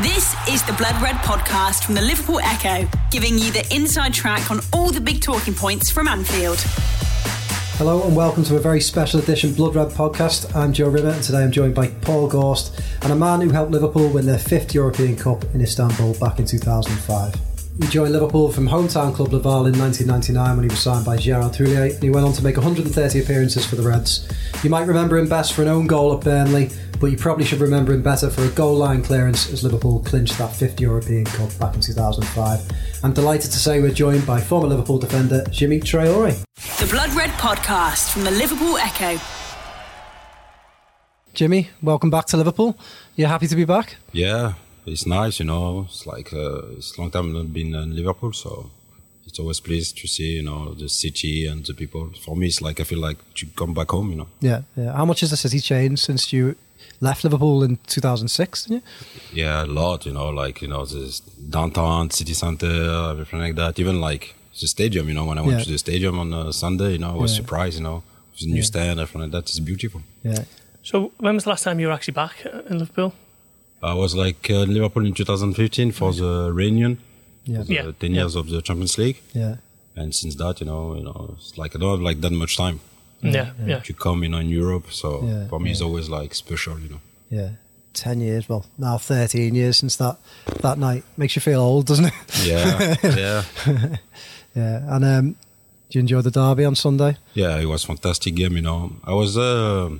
This is the Blood Red podcast from the Liverpool Echo, giving you the inside track on all the big talking points from Anfield. Hello and welcome to a very special edition Blood Red podcast. I'm Joe Rimmer and today I'm joined by Paul Gorst and a man who helped Liverpool win their fifth European Cup in Istanbul back in 2005. He joined Liverpool from hometown club Laval in 1999 when he was signed by Gerard Houllier and he went on to make 130 appearances for the Reds. You might remember him best for an own goal at Burnley, but you probably should remember him better for a goal line clearance as Liverpool clinched that fifth European Cup back in 2005. I'm delighted to say we're joined by former Liverpool defender Djimi Traore. The Blood Red podcast from the Liverpool Echo. Jimmy, welcome back to Liverpool. You're happy to be back? Yeah, it's nice, you know. It's like uh, it's a long time not been in Liverpool, so it's always pleased to see, you know, the city and the people. For me, it's like I feel like to come back home, you know. Yeah, yeah. How much has the city changed since you left Liverpool in 2006? Didn't? Yeah, a lot, you know, like you know, the downtown, city center, everything like that. Even like the stadium, you know, when I went Yeah. to the stadium on uh, Sunday, you know, I was Yeah. surprised, you know, the new Yeah. stand, everything like that. It's beautiful. Yeah. So when was the last time you were actually back uh, in Liverpool? I was like uh, in Liverpool in 2015 for the reunion, Yeah. the Yeah. 10 years of the Champions League. Yeah. and since that you know you know it's like i don't have like that much time Yeah, yeah. to come you know in europe so Yeah, for me it's always like special you know Yeah. 10 years, well, now 13 years since that that night. Makes you feel old, doesn't it? yeah yeah yeah. And um, do you enjoy the derby on Sunday? yeah it was fantastic game you know i was uh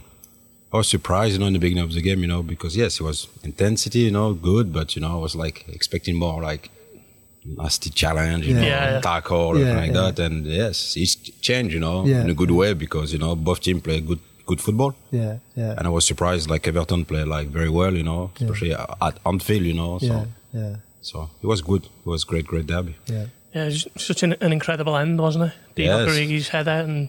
i was surprised you know in the beginning of the game you know because yes it was intensity you know good but you know i was like expecting more like nasty challenge you Yeah. know Yeah, yeah. tackle Yeah, like yeah. that and yes it's changed you know Yeah. in a good way because you know both teams play good good football Yeah. Yeah. and I was surprised like Everton play like very well, you know, especially at Anfield, you know. So yeah. Yeah. so it was good. It was great, great derby. Yeah. Yeah, it was such an, an incredible end, wasn't it? Divock Yes. Origi's header and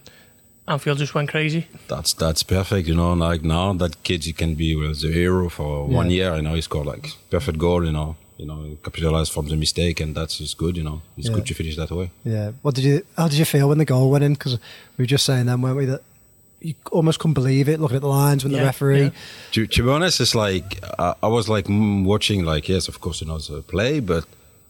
Anfield just went crazy. That's that's perfect, you know. Like now that kid, he can be well, the hero for one year. You know, he scored like perfect goal. You know, you know, he capitalized from the mistake, and that's just good. You know, it's Yeah. good to finish that way. Yeah. What did you? How did you feel when the goal went in? Because we were just saying then, weren't we, that you almost couldn't believe it. Looking at the lines when the referee. yeah. To, to be honest, it's like I, I was like mm, watching, like yes, of course, you know, the play, but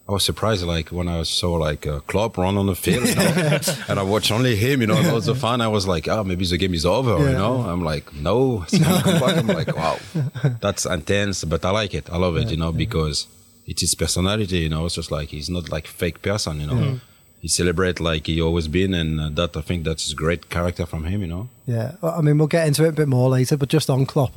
I was surprised, like when I saw like uh, Klopp run on the field, you know, and I watched only him, you know, and I was a fan. I was like, oh, maybe the game is over, Yeah. you know. I'm like, no, it's gonna come back. I'm like, wow, that's intense, but I like it. I love it, you know, because it's his personality, you know. It's just like he's not like fake person, you know. He celebrate like he always been, and uh, that I think that's a great character from him, you know. Yeah, I mean, we'll get into it a bit more later, but just on Klopp,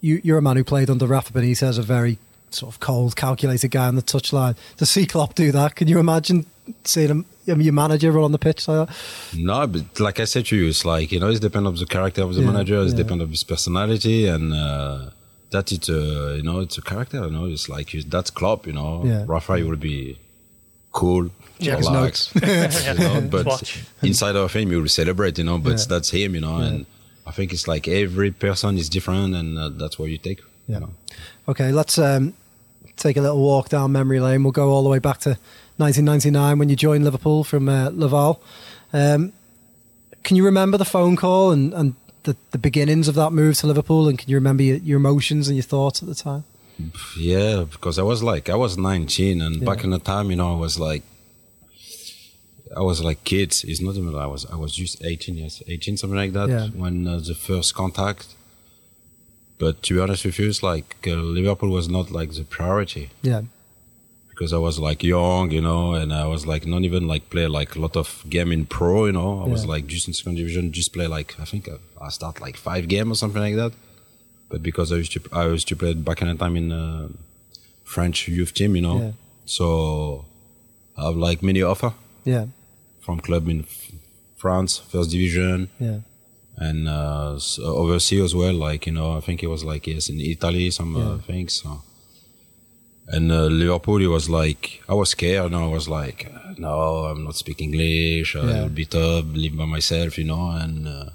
you, you're a man who played under Rafa Benitez, a very sort of cold, calculated guy on the touchline. To see Klopp do that, can you imagine seeing him, your manager run on the pitch like that? No, but like I said to you, it's like you know, it's depend on the character of the Yeah, manager, it's yeah. depend of his personality, and uh, that it's a you know, it's a character. You know, it's like you, that's Klopp. You know, Yeah. Rafa will be cool, Yeah. Relaxed, you know, but watch. inside of him, he will celebrate. You know, but Yeah. that's him. You know, and I think it's like every person is different, and uh, that's what you take. Yeah. You know? Okay, let's um, take a little walk down memory lane. We'll go all the way back to 1999 when you joined Liverpool from uh, Laval. Um, can you remember the phone call and, and the, the beginnings of that move to Liverpool? And can you remember your, your emotions and your thoughts at the time? Yeah, because I was like, I was 19, and Yeah. back in the time, you know, I was like, I was like kids. It's not even. I was. I was just 18 years, 18 something like that Yeah. when uh, the first contact. But to be honest with you, it's like uh, Liverpool was not like the priority. Yeah, because I was like young, you know, and I was like not even like play like a lot of game in pro, you know. I was like just in second division, just play like I think I, I start like five game or something like that. But because I used to I used to play back in the time in uh, French youth team, you know, Yeah. so I have like many offer. Yeah, from club in France, first division, yeah, and uh, s- overseas as well. Like you know, I think it was like yes in Italy, some Yeah. uh, things. So. And uh, Liverpool, it was like I was scared. No, I was like, no, I'm not speaking English. Yeah. I'll be tough, live by myself, you know. And uh,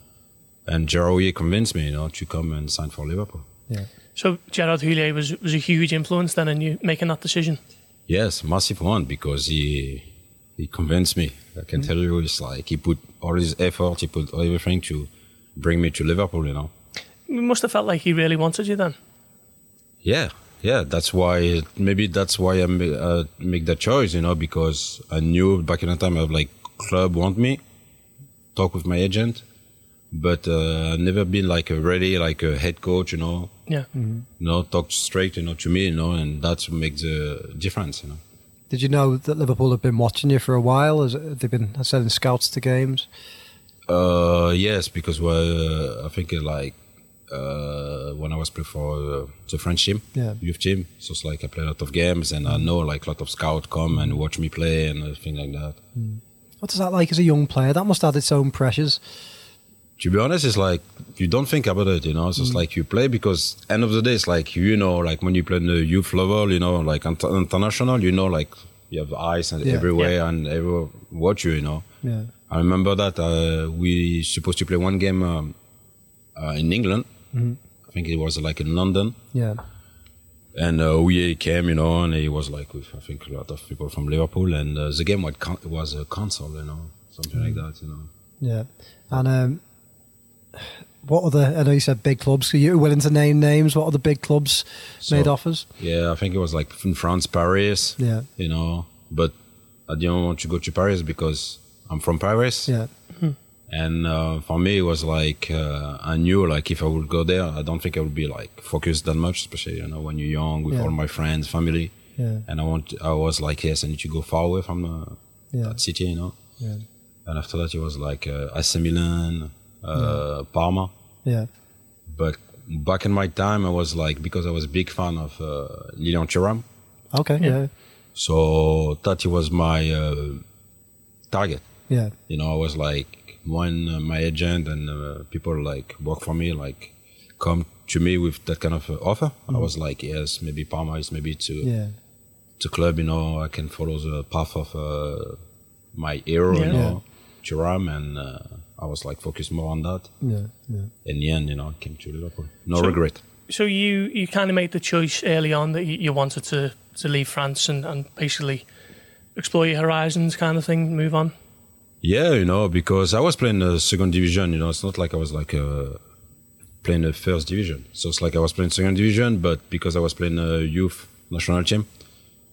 and Gerard convinced me, you know, to come and sign for Liverpool. yeah. So Gerard Houllier was was a huge influence then in you making that decision. Yes, massive one because he he convinced me. I can tell you, it's like he put all his effort, he put everything to bring me to Liverpool. You know. You must have felt like he really wanted you then. Yeah, yeah. That's why maybe that's why I ma- uh, make that choice, you know, because I knew back in the time of like club want me, talk with my agent, but uh, never been like a ready like a head coach, you know, Yeah. you know, talk straight, you know, to me, you know, and that's what makes the difference, you know. Did you know that Liverpool have been watching you for a while? Has have they been sending scouts to games? Uh, yes, because well, uh, I think uh, like uh, when I was playing for uh, the French team, Yeah. youth team, so it's like I play a lot of games and I know like a lot of scouts come and watch me play and everything like that. What's that like as a young player? That must have its own pressures. To be honest, it's like you don't think about it, you know. It's just like you play because end of the day, it's like you know, like when you play in the youth level, you know, like inter- international, you know, like you have eyes and Yeah. everywhere and everyone watch you, you know. Yeah. I remember that uh, we supposed to play one game um, uh, in England. I think it was like in London, Yeah. and uh, we came, you know, and it was like with I think a lot of people from Liverpool, and uh, the game was con- was a console, you know, something like that, you know. Yeah. And um, what other? I know you said big clubs. Are you willing to name names? What other big clubs made offers? Yeah, I think it was like in France, Paris. Yeah. You know, but I didn't want to go to Paris because I'm from Paris. Yeah. And uh, for me, it was like uh, I knew like if I would go there, I don't think I would be like focused that much, especially you know when you're young with Yeah. all my friends, family. Yeah. And I want, I was like, yes, I need to go far away from uh, Yeah. that city, you know. Yeah. And after that, it was like uh, AC Milan, uh, Parma. Yeah. But back in my time, I was like because I was a big fan of uh, Lilian Thuram. Okay. Yeah. So that was my uh, target. Yeah. You know, I was like when uh, my agent and uh, people like work for me, like come to me with that kind of uh, offer. I was like, yes, maybe Parma is maybe to Yeah. to club. You know, I can follow the path of uh, my hero. Yeah. You know, Thuram, and uh, I was like focused more on that. Yeah. Yeah. In the end, you know, I came to Liverpool. No So- regret. So you, you kind of made the choice early on that you, you wanted to, to leave France and, and basically explore your horizons, kind of thing, move on. Yeah, you know, because I was playing the second division. You know, it's not like I was like uh, playing the first division. So it's like I was playing second division, but because I was playing the youth national team,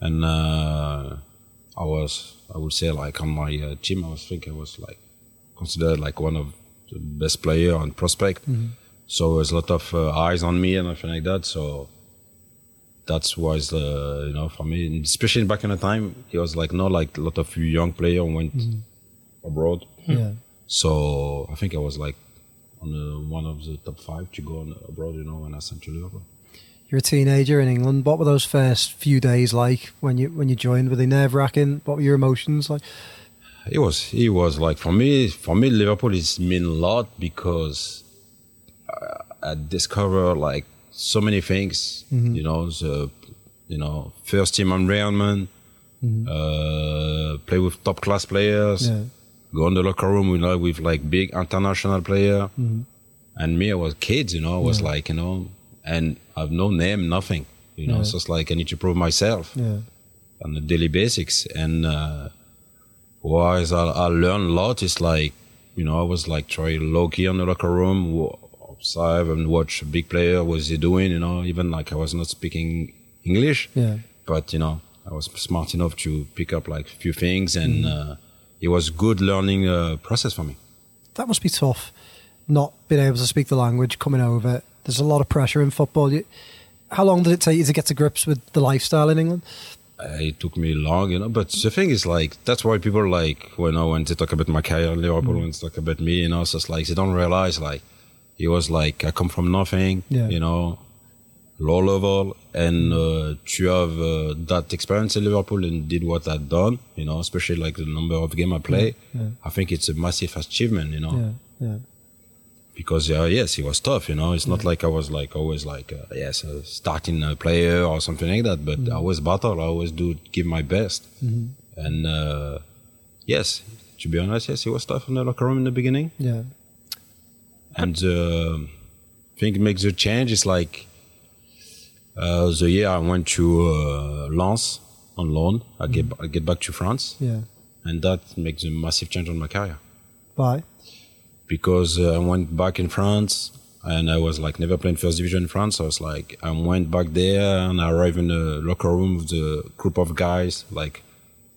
and uh, I was, I would say, like on my uh, team, I was think I was like considered like one of the best player and prospect. So there's a lot of uh, eyes on me and everything like that. So that's was the you know for me, especially back in the time, it was like not like a lot of young player went abroad. Yeah. So I think I was like on the, one of the top five to go on abroad. You know, when I sent to Liverpool. You're a teenager in England. What were those first few days like when you when you joined? Were they nerve wracking? What were your emotions like? It was it was like for me for me Liverpool is mean a lot because uh, I discover like so many things. You know, the you know first team environment, uh, play with top class players, Yeah. Go in the locker room with like with like big international player. And me, I was kids. You know, I was like you know, and I've no name, nothing. You know, Yeah. it's just like I need to prove myself Yeah. on the daily basics. And uh, whereas I, I learned a lot, it's like, you know, I was like trying low key on the locker room, observe and watch a big player, what's he doing, you know, even like I was not speaking English, Yeah. but, you know, I was smart enough to pick up like a few things and uh, it was good learning uh, process for me. That must be tough. Not being able to speak the language, coming over. There's a lot of pressure in football. You, how long did it take you to get to grips with the lifestyle in England? Uh, it took me long, you know. But the thing is, like, that's why people like when I when they talk about my career in Liverpool, when they talk about me, you know, it's just like they don't realize, like, it was like I come from nothing, Yeah. you know, low level, and uh, to have uh, that experience in Liverpool and did what I've done, you know, especially like the number of game I play, Yeah. I think it's a massive achievement, you know Yeah. Yeah. because uh, yes, it was tough. You know, it's not like I was like always like uh, yes, a starting uh, player or something like that. But I always battle. I always do give my best. And uh, yes, to be honest, yes, it was tough in the locker room in the beginning. Yeah. And I think it makes the change It's like uh, the year I went to uh, Lens on loan. I get I get back to France, Yeah. and that makes a massive change on my career Why? because uh, I went back in France and I was like never playing first division in France. I was like, I went back there and I arrived in the locker room with a group of guys, like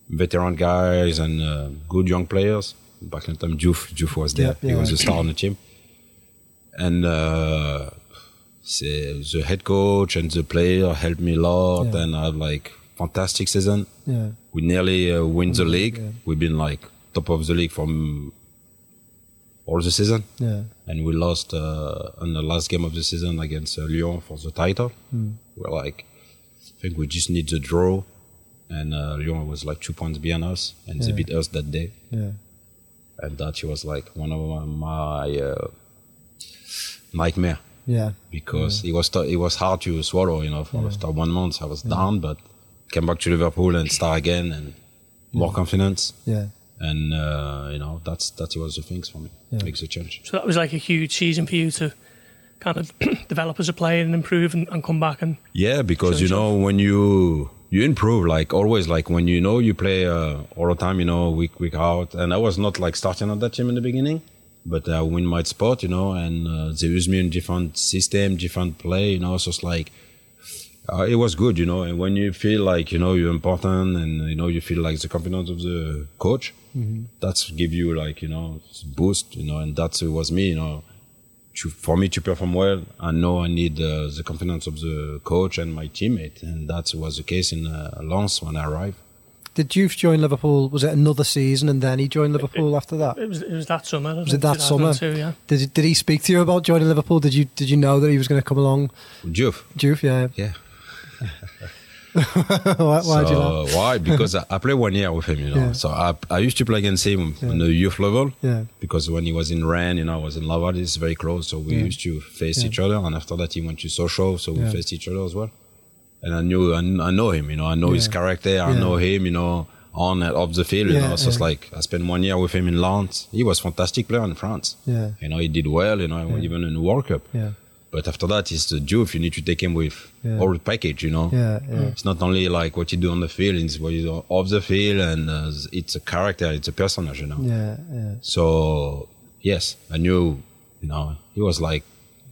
veteran guys and uh, good young players. Back in the time, Diouf, Diouf was there. Yeah, He was yeah. a star on the team. And uh, the the head coach and the player helped me a lot, Yeah. and I had like fantastic season. Yeah. We nearly uh, win the league. yeah. We've been like top of the league from all the season Yeah. and we lost uh, in the last game of the season against uh, Lyon for the title. We're like, I think we just need the draw, and uh, Lyon was like two points behind us, and they beat us that day. Yeah. And that was like one of my uh, nightmare Yeah. because it was t- it was hard to swallow. You know, for after one month I was down, but came back to Liverpool and start again and more confidence. Yeah. And uh, you know that's that was the things for me. Yeah. Makes a change. So that was like a huge season for you to kind of develop as a player and improve and, and come back and Yeah, because you know when you you improve, like always, like when you know you play uh, all the time, you know week week out. And I was not like starting on that team in the beginning, but I win my spot, you know, and uh, they use me in different system, different play, you know. So it's like uh, it was good, you know. And when you feel like you know you're important, and you know you feel like the confidence of the coach, that's give you like you know boost, you know. And that was me, you know to, for me to perform well, I know I need uh, the confidence of the coach and my teammate, and that was the case in uh, Lens when I arrived. Did Diouf join Liverpool? Was it another season and then he joined Liverpool after that? it was it was that summer. Was it that summer? Yeah. Did did he speak to you about joining Liverpool? Did you did you know that he was going to come along? Diouf, Diouf, yeah. yeah. why why did you so why? Because I, I played one year with him, you know. Yeah. So I, I used to play against him on the youth level. Yeah. Because when he was in Rennes, you know, I was in Laval, it's very close. So we Yeah. used to face Yeah. each other. And after that, he went to Sochaux. So we Yeah. faced each other as well. And I knew, I, I know him, you know, I know his character. I Yeah. know him, you know, on and off the field, you Yeah, know. So it's like, I spent one year with him in Lens. He was fantastic player in France. Yeah. You know, he did well, you know, Yeah. even in the World Cup. Yeah. But after that, it's the Diouf. You need to take him with Yeah. all the package, you know. Yeah, yeah. It's not only like what you do on the field; it's what you do off the field, and uh, it's a character, it's a personage, you know. Yeah, yeah. So yes, I knew, you know, he was like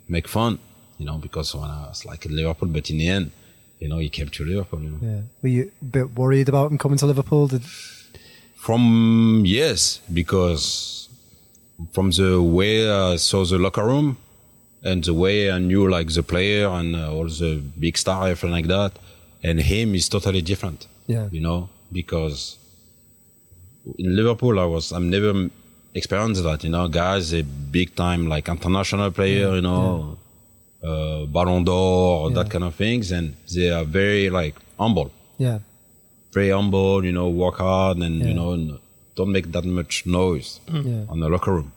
make fun, you know, because when I was like in Liverpool, but in the end, you know, he came to Liverpool. You know. Yeah. Were you a bit worried about him coming to Liverpool? Did, From yes, because from the way I saw the locker room and the way I knew like the player and uh, all the big star everything like that, and him is totally different. Yeah. you know, because in Liverpool I was I'm never experienced that. You know, guys, a big time like international player, you know, uh, Ballon d'Or, or that kind of things, and they are very like humble yeah. very humble, you know, work hard and, Yeah. you know, don't make that much noise Yeah. on the locker room.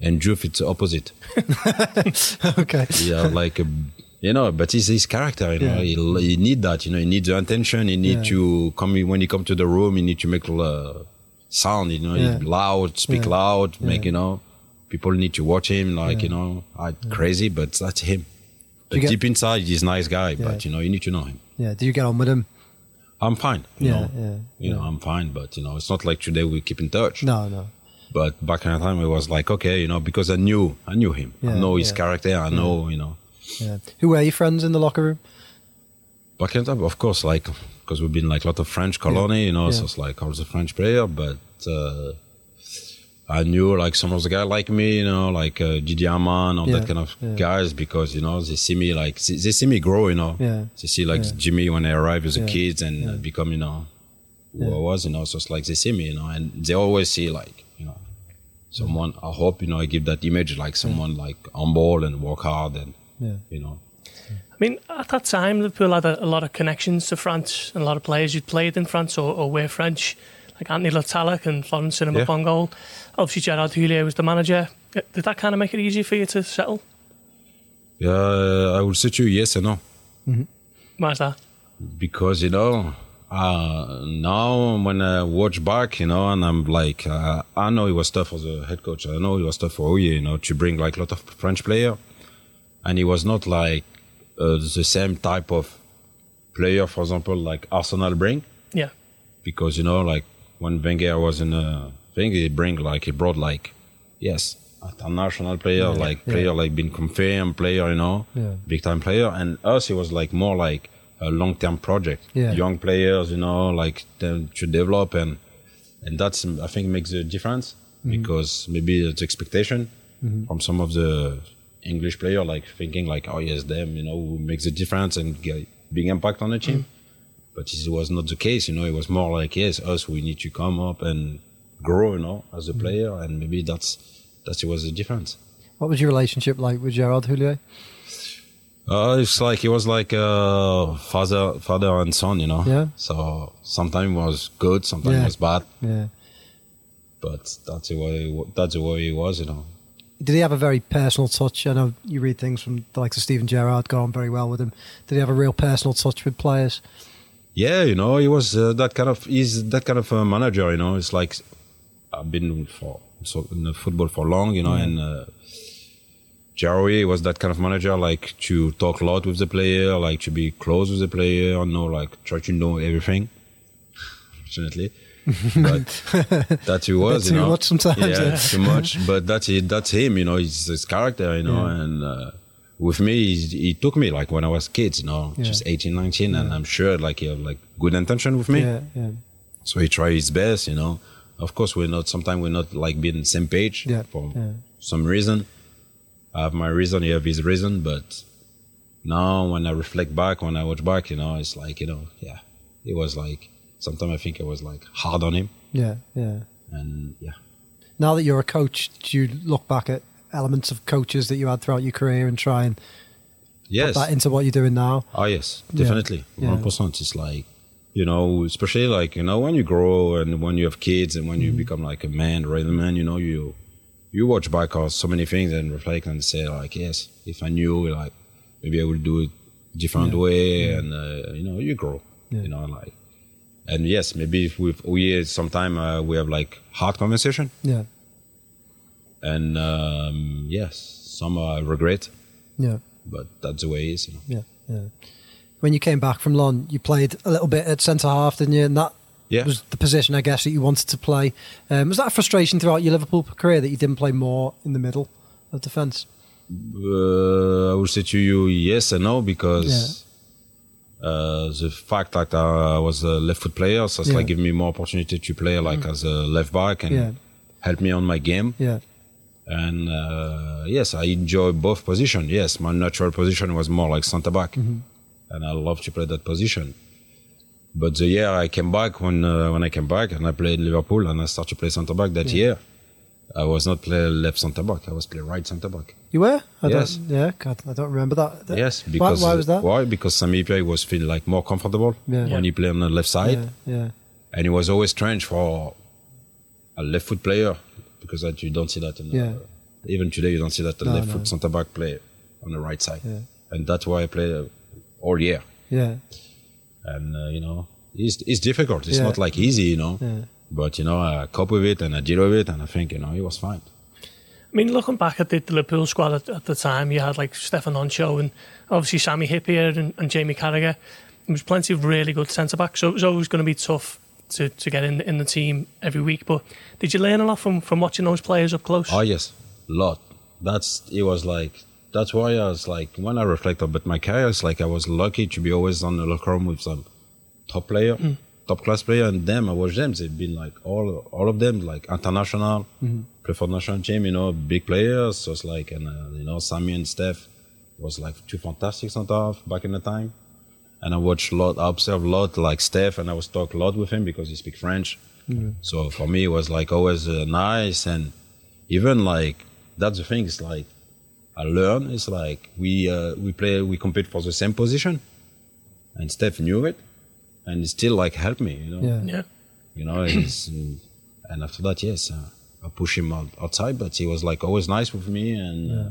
And Diouf, it's the opposite. okay. Yeah, like, a, you know, but it's his character, you know, Yeah. he, he need that, you know, he needs the attention, he need Yeah. to come, when he come to the room, he need to make uh, sound, you know, Yeah. loud, speak Yeah. loud, make, Yeah. you know, people need to watch him, like, you know, crazy, but that's him. Get- deep inside, he's a nice guy, Yeah. but, you know, you need to know him. Yeah. Do you get on with him? I'm fine, you Yeah, know, yeah, you know. I'm fine, but, you know, it's not like today we keep in touch. No, no. But back in the time, it was like okay, you know, because I knew, I knew him. Yeah, I know his character. I know, you know. Yeah. Who were your friends in the locker room? Back in the time, of course, like because we've been like a lot of French colony, you know, so it's like I was a French player, but uh, I knew like some of the guys like me, you know, like uh, Didi Hamann or Yeah, that kind of yeah. guys, because you know they see me like they they see me grow, you know. Yeah. They see like Yeah. Djimi when I arrived as a Yeah, kid and yeah. uh, become, you know, who Yeah. I was, you know. So it's like they see me, you know, and they always see like, you know, someone. I hope you know I give that image like someone like humble and work hard and Yeah. you know. I mean, at that time, Liverpool had a, a lot of connections to France and a lot of players who'd played in France or, or were French, like Anthony Le Tallec and Florent Sinama Yeah. Pongolle. Obviously, Gerard Houllier was the manager. Uh, Did that kind of make it easier for you to settle? Yeah, I will say to you yes and no Why's that? because you know. Uh, now when I watch back, you know, and I'm like, uh, I know it was tough as a head coach. I know it was tough for Houllier, you know, to bring like a lot of French player, and he was not like uh, the same type of player, for example, like Arsenal bring. Yeah. because you know like when Wenger was in a think he bring like he brought like yes international player, like yeah. player like being confirmed player, you know, Yeah. big time player. And us, it was like more like a long term project. Yeah. Young players, you know, like them to develop and and that's I think makes a difference Mm-hmm. because maybe it's expectation from some of the English player, like thinking like, oh yes, them, you know, who makes a difference and get big impact on the team. Mm-hmm. But it was not the case, you know. It was more like, yes, us, we need to come up and grow, you know, as a Mm-hmm. player, and maybe that's that was the difference. What was your relationship like with Gerard Houllier? Uh, it's like it was like uh, father, father and son, you know. Yeah. So sometimes was good, sometimes Yeah. was bad, Yeah. but that's the way that's the way it was, you know. Did he have a very personal touch? I know you read things from the likes of Steven Gerrard, got on very well with him. Did he have a real personal touch with players? Yeah, you know, he was uh, that kind of he's that kind of a manager. You know, it's like I've been for so in the football for long, you know, and uh, Jerry was that kind of manager, like to talk a lot with the player, like to be close with the player, know, like try to know everything. Fortunately, but that he was, too you know, much sometimes, Yeah, yeah. too much. But that's it. That's him. You know, he's his character. You know, Yeah. and. Uh, with me, he, he took me like when I was kids, you know, Yeah. just 18, 19, and I'm sure like he had like good intention with me. Yeah, yeah. So he tried his best, you know. Of course, we're not. Sometimes we're not like being the same page Yeah, for yeah. some reason. I have my reason. He have his reason. But now, when I reflect back, when I watch back, you know, it's like you know, yeah, it was like. Sometimes I think I was like hard on him, Yeah, yeah. and yeah, Now that you're a coach, do you look back at elements of coaches that you had throughout your career and try and yes, put that into what you're doing now? Oh yes, Yeah. definitely, Yeah. one percent. It's like you know, especially like you know when you grow and when you have kids and when you become like a man, real man. You know, you you watch back on so many things and reflect and say like, yes, if I knew, like maybe I would do it different way, and uh, you know, you grow. Yeah. You know, like and yes, maybe if we we sometime uh, we have like hard conversation, Yeah, and um, yes, some I regret, yeah, but that's the way it is. You know. yeah, yeah. When you came back from London, you played a little bit at centre half, didn't you? And that Yeah. was the position, I guess, that you wanted to play. Um, was that a frustration throughout your Liverpool career that you didn't play more in the middle of defence? Uh, I would say to you yes and no because uh, the fact that I was a left foot player, so it's Yeah. like giving me more opportunity to play like as a left back and Yeah. help me on my game. Yeah, And uh, yes, I enjoy both positions. Yes, my natural position was more like centre back, Mm-hmm. And I love to play that position. But the year I came back, when uh, when I came back and I played Liverpool and I started to play centre back that year, I was not play left centre back. I was play right centre back. you were. I Yes. Don't, yeah, God, I don't remember that. That- Yes, why, because why was that? Why? Because Sami Hyypiä was feel like more comfortable Yeah. when he play on the left side, Yeah, yeah, and it was always strange for a left foot player because that you don't see that. In the, Yeah. even today, you don't see that the No, left no. foot centre back play on the right side, Yeah. and that's why I play uh, all year. yeah, And uh, you know, it's it's difficult. It's Yeah. not like easy, you know. yeah. But you know, I cope with it and I deal with it, and I think you know it was fine. I mean, looking back at the, the Liverpool squad at, at the time, you had like Stéphane Henchoz and obviously Sami Hyypiä and, and Jamie Carragher. There was plenty of really good centre backs, so it was always going to be tough to, to get in in the team every week. But did you learn a lot from, from watching those players up close? Oh yes, lot. That's it was like that's why I was like when I reflect about my career, it's like I was lucky to be always on the locker room with some top player, top class player, and them I watch them. They've been like all all of them like international, play for national team, you know, big players. So it's like and uh, you know Sami and Steph was like two fantastic center half back in the time. And I watched a lot, I observed a lot like Steph, and I was talk a lot with him because he speak French. So for me, it was like always uh, nice and even like that's the thing. It's like I learn. It's like we uh, we play we compete for the same position, and Steph knew it, and he still like helped me. You know, Yeah. Yeah. you know. It's, and after that, yes, uh, I push him out, outside, but he was like always nice with me, and uh,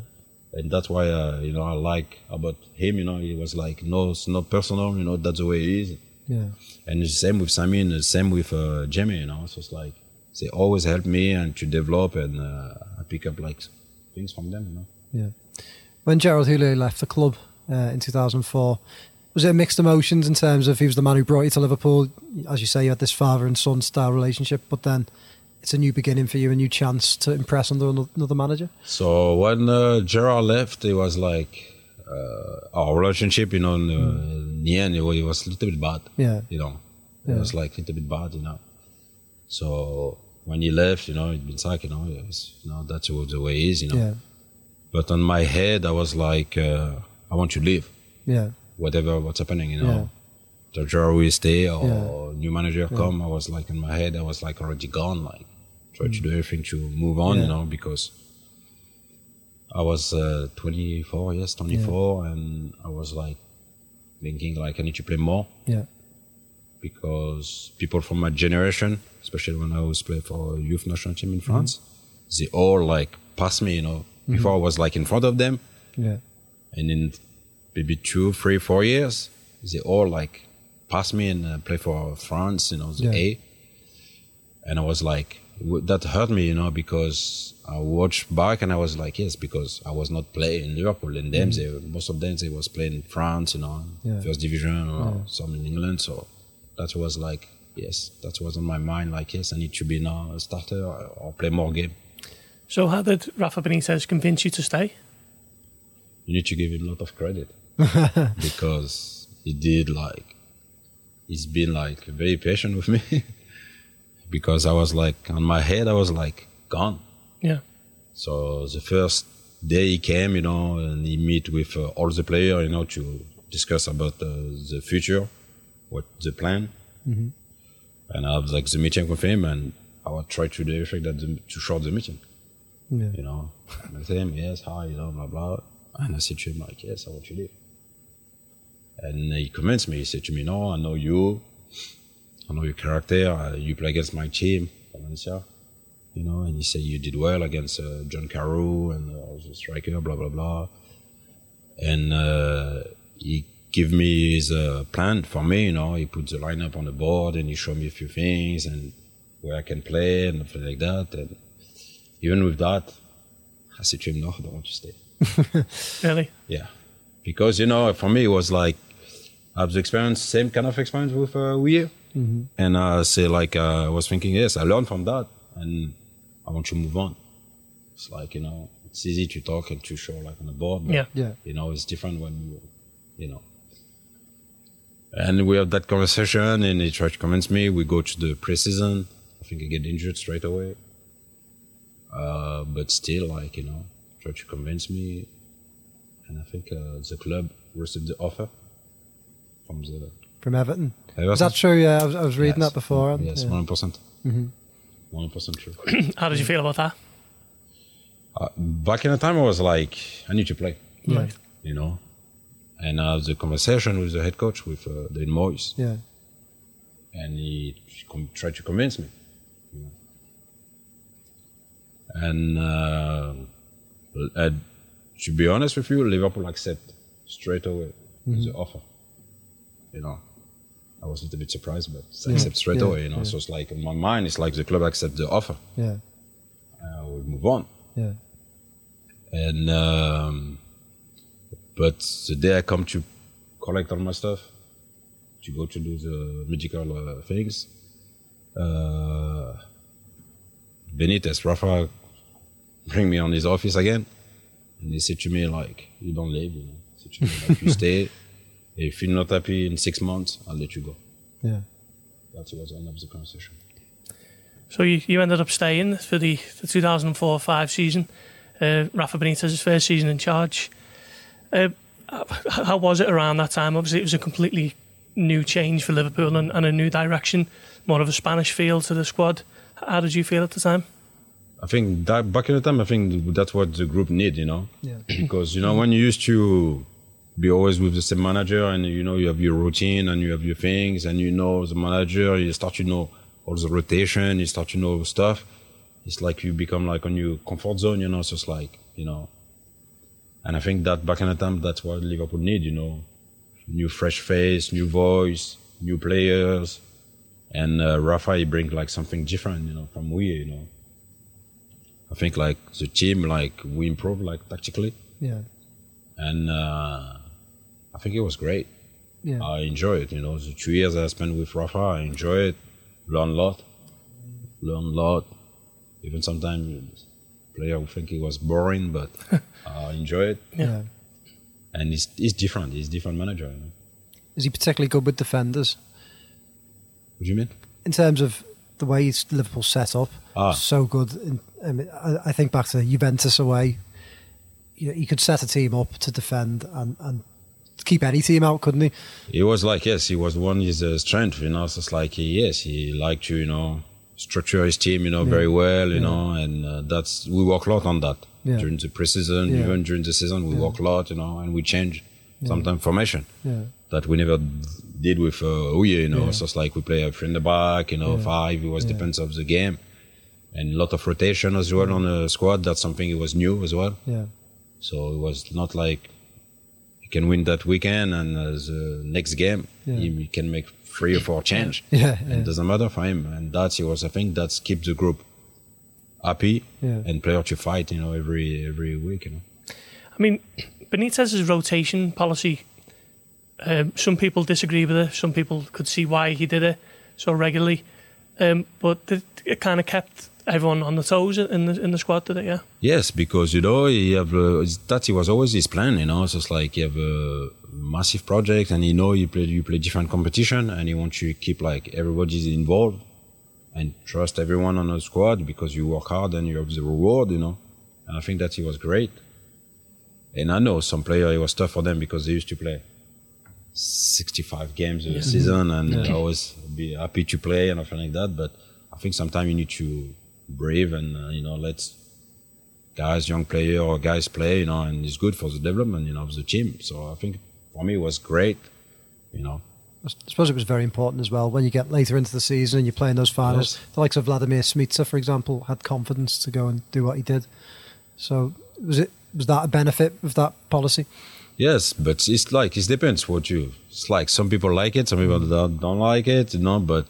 and that's why uh, you know I like about him. You know, he was like no, it's not personal. You know, that's the way he is. yeah. And it's the same with Sami and the same with uh, Jamie, you know. So it's like they always help me and to develop and uh, I pick up like things from them, you know. Yeah. When Gerard Houllier left the club uh, in 2004, was it mixed emotions in terms of he was the man who brought you to Liverpool? As you say, you had this father and son style relationship, but then it's a new beginning for you, a new chance to impress under another manager? So when uh, Gerard left, it was like uh, our relationship, you know, in, the- in the end, it was, it was a little bit bad. Yeah. You know, it Yeah. was like a little bit bad, you know. So when he left, you know, it been like, you know, was, you know, that's the way it is, you know. Yeah, But on my head, I was like, uh, I want to leave, yeah, whatever what's happening, you Yeah. know. The Gerard will stay or Yeah. new manager come. I was like in my head, I was like already gone, like try to do everything to move on, Mm. Yeah. you know, because I was uh, 24, yes, 24, and I was like thinking like I need to play more yeah, because people from my generation, especially when I was playing for youth national team in Mm-hmm. France, they all like pass me, you know. Before I was like in front of them, yeah, and in maybe two, three, four years, they all like passed me and uh, play for France, you know, the Yeah. A. And I was like, w- that hurt me, you know, because I watched back and I was like, yes, because I was not playing in Liverpool, and them, they, most of them, they was playing in France, you know. Yeah. first division or some in England. So that was like, yes, that was on my mind. Like, yes, I need to be now a starter or, or play more game. So how did Rafa Benitez convince you to stay? you need to give him a lot of credit because he did like he's been like very patient with me because I was like on my head I was like gone. Yeah. So the first day he came, you know, and he meet with uh, all the player, you know, to discuss about uh, the future, what the plan, and I was like the meeting with him, and I would try to do everything that the, to short the meeting yeah, you know. I him, yes, hi, you know, blah, blah. And I said to him, like, yes, I want you to leave. And he convinced me. He said to me, no, I know you. I know your character. Uh, you play against my team, Valencia. You know, and he said you did well against uh, John Carew and uh, I was a striker, blah, blah, blah. And uh, he gave me his uh, plan for me, you know. He put the lineup on the board and he showed me a few things and where I can play and stuff like that. And even with that, I said to him, no, I don't want to stay. Really? Yeah. Because, you know, for me, it was like, I've experienced same kind of experience with uh, Weir. And I say, like, uh, I was thinking, yes, I learned from that and I want to move on. It's like, you know, it's easy to talk and to show like on the board. But, Yeah. yeah, You know, it's different when you, you know. And we have that conversation and he tried to convince me. We go to the preseason. I think I get injured straight away. Uh, but still, like, you know, try to convince me. And I think uh, the club received the offer from the from Everton. Everton. Is that true? Yeah, I was, I was reading Yes. that before. Yes, yeah. one percent. One percent true. How did you feel about that? uh, back in the time, I was like, I need to play, Right. you know. And I had the conversation with the head coach, with uh, David Moyes, yeah, and he com- tried to convince me. you know. And uh, uh, to be honest with you, Liverpool accept straight away the offer. You know, I was a little bit surprised, but they accept straight yeah, away. You know, yeah. so it's like in my mind, it's like the club accept the offer. yeah, Uh, we move on. yeah, And um, but the day I come to collect all my stuff, to go to do the medical uh, things, uh, Benitez, Rafa, bring me on his office again, and he said to me like, "You don't leave, you know. He said to me, like, you stay. If you're not happy in six months, I'll let you go." yeah. That was the end of the conversation. So you, you ended up staying for the, the 2004-5 season. Uh, Rafa Benitez's first season in charge. Uh, how was it around that time? Obviously, it was a completely new change for Liverpool and, and a new direction, more of a Spanish feel to the squad. How did you feel at the time? I think that back in the time, I think that's what the group need, you know. Yeah. because you know when you used to be always with the same manager and you know you have your routine and you have your things and you know the manager you start to know all the rotation you start to know stuff it's like you become like on your comfort zone you know? So it's like you know? And i think that back in the time that's what liverpool need you know? New fresh face new voice new players. And uh, rafa he bring like something different you know from we you know i think like the team like we improve like tactically Yeah. and uh, I think it was great. Yeah. I enjoy it. You know, the two years I spent with Rafa, I enjoy it. Learn a lot, learn a lot, Even sometimes player would think it was boring, but I enjoy it. Yeah. And he's, he's different. He's different manager. You know? Is he particularly good with defenders What do you mean? in terms of the way he's Liverpool set up? Ah. So good. I, mean, I, I think back to Juventus away. You know, he could set a team up to defend and, and keep any team out, couldn't he? He was like, yes, he was one his uh, strength, you know. So it's like, he, yes, he liked to, you know, structure his team, you know, very well, you know, and uh, that's we work a lot on that Yeah. during the preseason, Yeah. even during the season, we work a lot, you know, and we change sometimes formation Yeah. that we never did with uh, Houllier, you know. Yeah. So it's like we play a three in the back, you know, Yeah. five. It was depends of the game, and a lot of rotation as well on the squad. That's something it was new as well. Yeah. So it was not like you can win that weekend and as uh, next game Yeah. you, you can make three or four change. Yeah, And it doesn't matter for him. And that's it was I think that's keep the group happy Yeah. and player to fight, you know, every every week, you know. I mean, Benitez's rotation policy. Um, some people disagree with it. Some people could see why he did it so regularly, um, but it, it kind of kept everyone on the toes in the in the squad, it? Yeah. Yes, because you know he have uh, that was always his plan. You know, so it's like you have a massive project, and you know you play you play different competition, and you want to keep like everybody's involved and trust everyone on the squad because you work hard and you have the reward. You know, and I think that he was great. And I know some player it was tough for them because they used to play 65 games a season and Yeah. always be happy to play and everything like that. But I think sometimes you need to brave and uh, you know let guys, young player or guys play, you know, and it's good for the development, you know, of the team. So I think for me it was great, you know. I suppose it was very important as well when you get later into the season and you're playing those finals. Yes. The likes of Vladimir Smicer, for example, had confidence to go and do what he did. So was it was that a benefit of that policy? Yes, but it's like it depends what you. It's like some people like it, some people mm-hmm. don't, don't like it, you know. But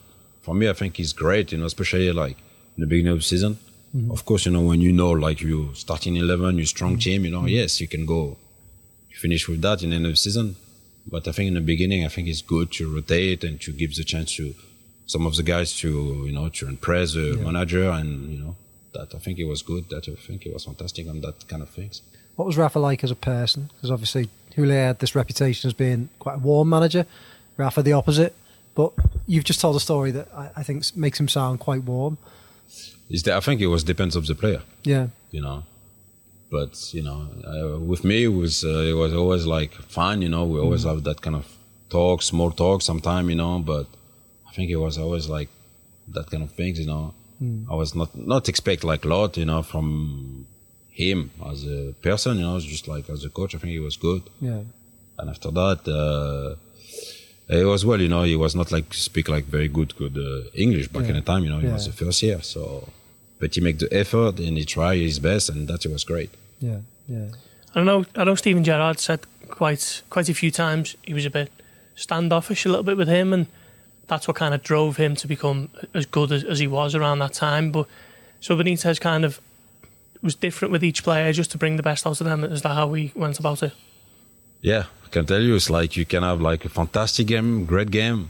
for me, I think it's great, you know, especially like in the beginning of the season. Mm-hmm. Of course, you know when you know like you starting eleven, you strong mm-hmm. team, you know. Yes, you can go finish with that in the end of the season. But I think in the beginning, I think it's good to rotate and to give the chance to some of the guys to you know to impress the manager and you know that I think it was good. That I think it was fantastic on that kind of things. What was Rafa like as a person? Because obviously Houllier had this reputation as being quite a warm manager. Rafa the opposite. But you've just told a story that I, I think makes him sound quite warm. Is that I think it was depends of the player. Yeah. you know. But you know, uh, with me, it was uh, it was always like fun. You know, we always have that kind of talk, small talk, sometime. You know, but I think it was always like that kind of things. You know, I was not not expect like a lot. You know, from him as a person. You know, just like as a coach, I think he was good. Yeah. And after that, uh, it was well. You know, he was not like speak like very good good uh, English back in the time. You know, he was the first year, so. But he make the effort and he try his best, and that was great. Yeah. Yeah. I know. I know. Steven Gerrard said quite quite a few times he was a bit standoffish a little bit with him, and that's what kind of drove him to become as good as, as he was around that time. But so Benitez kind of was different with each player just to bring the best out of them. Is that how we went about it? Yeah, I can tell you, it's like you can have like a fantastic game, great game,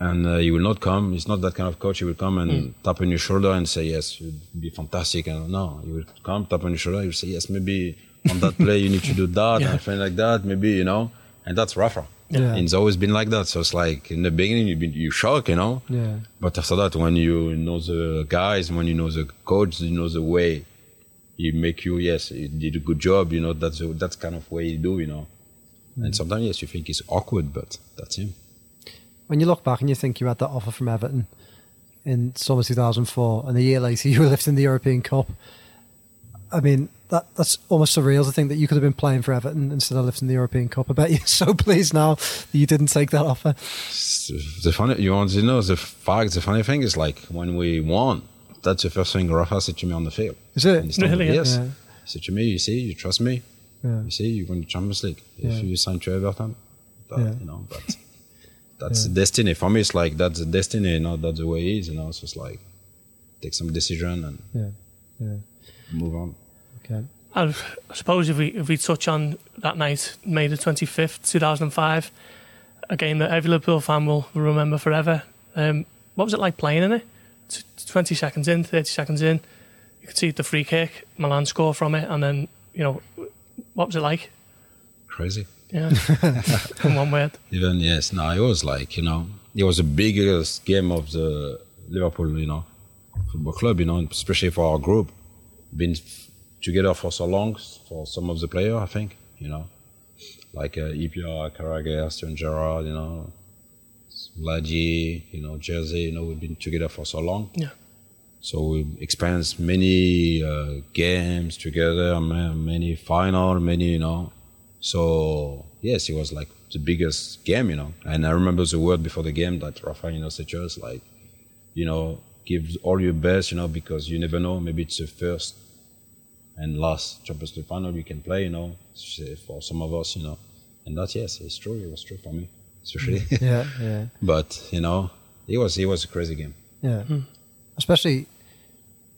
and uh, he will not come. He's not that kind of coach. He will come and tap on your shoulder and say, "Yes, you'd be fantastic." And no, he will come, tap on your shoulder. He will say, "Yes, maybe on that play you need to do that Yeah. and something like that." Maybe you know, and that's Rafa. Yeah. And it's always been like that. So it's like in the beginning you be you shock, you know. Yeah. But after that, when you know the guys, when you know the coach, you know the way he make you. Yes, he did a good job. You know that's that's kind of way he do. You know. And hmm. sometimes yes, you think it's awkward, but that's him. When you look back and you think you had that offer from Everton in summer 2004, and a year later you were lifting the European Cup. I mean, that that's almost surreal to think that you could have been playing for Everton instead of lifting the European Cup. I bet you're so pleased now that you didn't take that offer. The funny, you want to know the fact. The funny thing is like when we won, that's the first thing Rafa said to me on the field. Is it? And he told me, Really? Yes. Yeah. He said to me, "You see, you trust me. Yeah. You see, you win the Champions League. If Yeah. you sign to Everton, that, Yeah. you know, but that's the destiny. For me, it's like that's the destiny. You know, that's the way it is. You know, it's just like take some decision and Yeah. Yeah. move on. Okay. I I suppose if we if we touch on that night, May the twenty fifth, two thousand five, a game that every Liverpool fan will remember forever. Um, what was it like playing in it? T- Twenty seconds in, thirty seconds in, you could see the free kick, Milan score from it, and then you know, what was it like? Crazy. Yeah, in one word. Even yes, no, it was like you know, it was the biggest game of the Liverpool, you know, football club, you know, especially for our group. Been f- together for so long for some of the players, I think, you know, like uh, Hyypiä, Carragher, Steven Gerrard, you know, Laji, you know, Jerzy, you know, we've been together for so long. Yeah, So we experienced many uh, games together, many final, many you know. So yes, it was like the biggest game, you know. And I remember the word before the game that Rafa, you know, said to us like, you know, give all your best, you know, because you never know. Maybe it's the first and last Champions League final you can play, you know, for some of us, you know. And that yes, it's true. It was true for me, especially. Yeah, yeah, but you know, it was it was a crazy game. yeah. Especially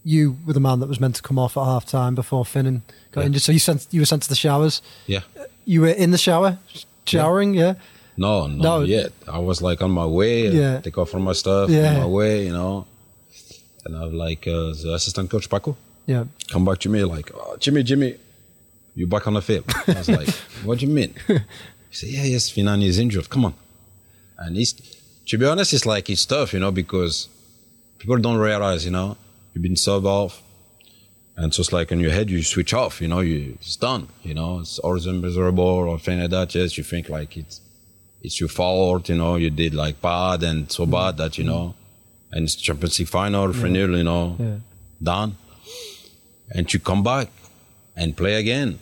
you were the man that was meant to come off at half time before Finnan got Yeah. injured. So you sent you were sent to the showers. Yeah. You were in the shower, showering. Yeah, No, not No. yet. I was like on my way, Yeah. take off all my stuff, Yeah. on my way, you know. And I was like, uh, the assistant coach Paco yeah, come back to me like, oh, Djimi, Djimi, you back on the field. I was like, what do you mean? He said, yeah, yes, Finani is injured. Come on. And it's, to be honest, it's like it's tough, you know, because people don't realize, you know, you've been subbed off. And so it's like in your head, you switch off, you know, you, it's done, you know, it's always miserable or thing like that. Yes, you think like it's, it's your fault, you know, you did like bad and so mm. bad that, you know, mm. and it's Champions League final, 3 0, you know, yeah, done. And to come back and play again,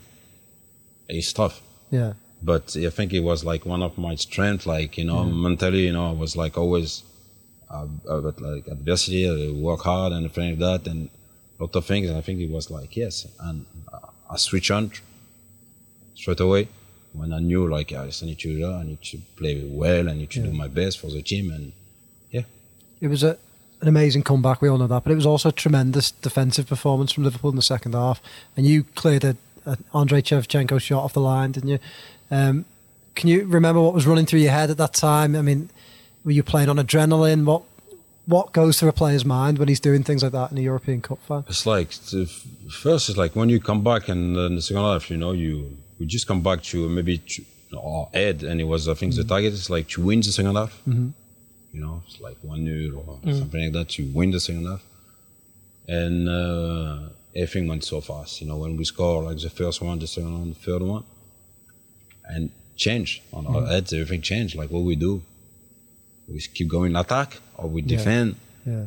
it's tough. yeah, But I think it was like one of my strengths, like, you know, mm-hmm. mentally, you know, I was like always uh, uh about like adversity, I work hard and everything like that, and a lot of things. And I think it was like, yes. And uh, I switch on straight away when I knew, like, I just need to, I need to play well, I need to do my best for the team. And yeah, It was a, an amazing comeback. We all know that, but it was also a tremendous defensive performance from Liverpool in the second half. And you cleared a, a Andrei Shevchenko shot off the line, didn't you? Um, can you remember what was running through your head at that time? I mean, were you playing on adrenaline? What what goes through a player's mind when he's doing things like that in a European Cup final? It's like the f- first, it's like when you come back and in the second half, you know, you we just come back to maybe to our head, and it was I think the target is like to win the second half. Mm-hmm. You know, it's like one 0 or something like that to win the second half, and uh, everything went so fast. You know, when we score like the first one, the second one, the third one, and change on our heads, everything changed. Like what we do, we keep going attack or we defend Yeah,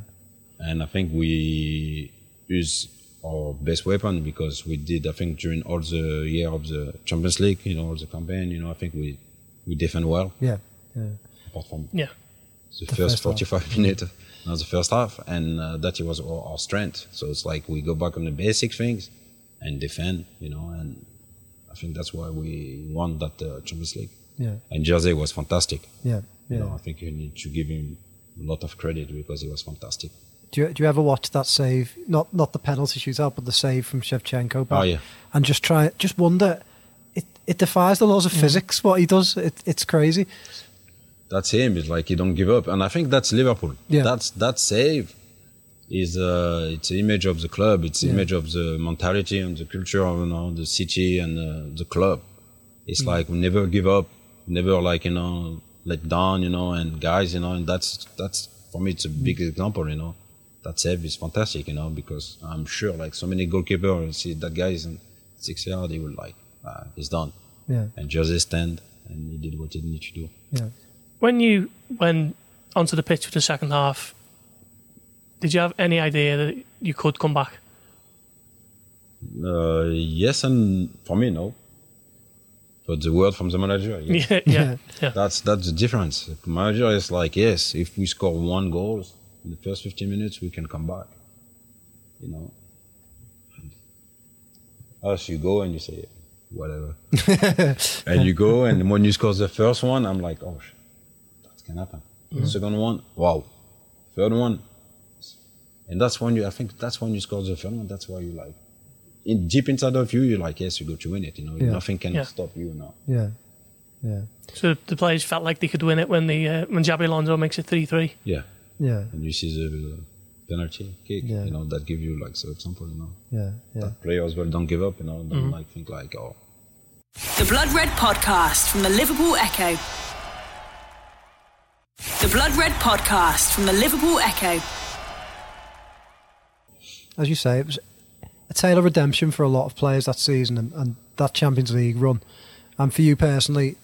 and I think we use our best weapon because we did. I think during all the year of the Champions League, you know, all the campaign, you know, I think we we defend well yeah, yeah. apart from yeah, the, The first first half. 45 minutes, not the first half, and uh, that was our, our strength. So it's like we go back on the basic things and defend, you know, and I think that's why we won that uh, Champions League. Yeah, And Jerzy was fantastic. yeah, You know. I think you need to give him a lot of credit because he was fantastic. Do you, do you ever watch that save? Not not the penalty shootout, but the save from Shevchenko. Back, Oh, yeah. And just try, just wonder. It it defies the laws of physics. What he does, it, it's crazy. that's him. It's like he don't give up, and I think that's Liverpool. Yeah. That's that save is uh, it's the image of the club. It's the Yeah. image of the mentality and the culture of you know the city and uh, the club. Mm. It's like we never give up, never like you know let down, you know. And guys, you know, and that's that's for me it's a big Mm. example, you know. That save is fantastic, you know, because I'm sure like so many goalkeepers see that guy is in six yard, he will like uh, he's done, Yeah, and just stand and he did what he needed to do. yeah. When you went onto the pitch for the second half, did you have any idea that you could come back? Uh, yes, and for me, no. But the word from the manager, yes. Yeah, yeah, yeah. that's that's the difference. The manager is like, yes, if we score one goal in the first 15 minutes, we can come back. You know. Us, you go and you say, whatever. and you go, and when you score the first one, I'm like, oh, shit, that can happen. The second one, wow. Third one, and that's when you, I think that's when you score the third one. That's why you like, in deep inside of you, you're like, yes, you go to win it. You know, Yeah. nothing can Yeah. stop you now. Yeah, yeah, So the players felt like they could win it when the uh, when Xabi Alonso makes it three three. Yeah. yeah, And you see the penalty kick. Yeah. You know that give you like so example. You know Yeah, yeah. that players well don't give up. You know don't like think like oh The Blood Red Podcast from the Liverpool Echo. The Blood Red Podcast from the Liverpool Echo. As you say, it was a tale of redemption for a lot of players that season and, and that Champions League run. And for you personally,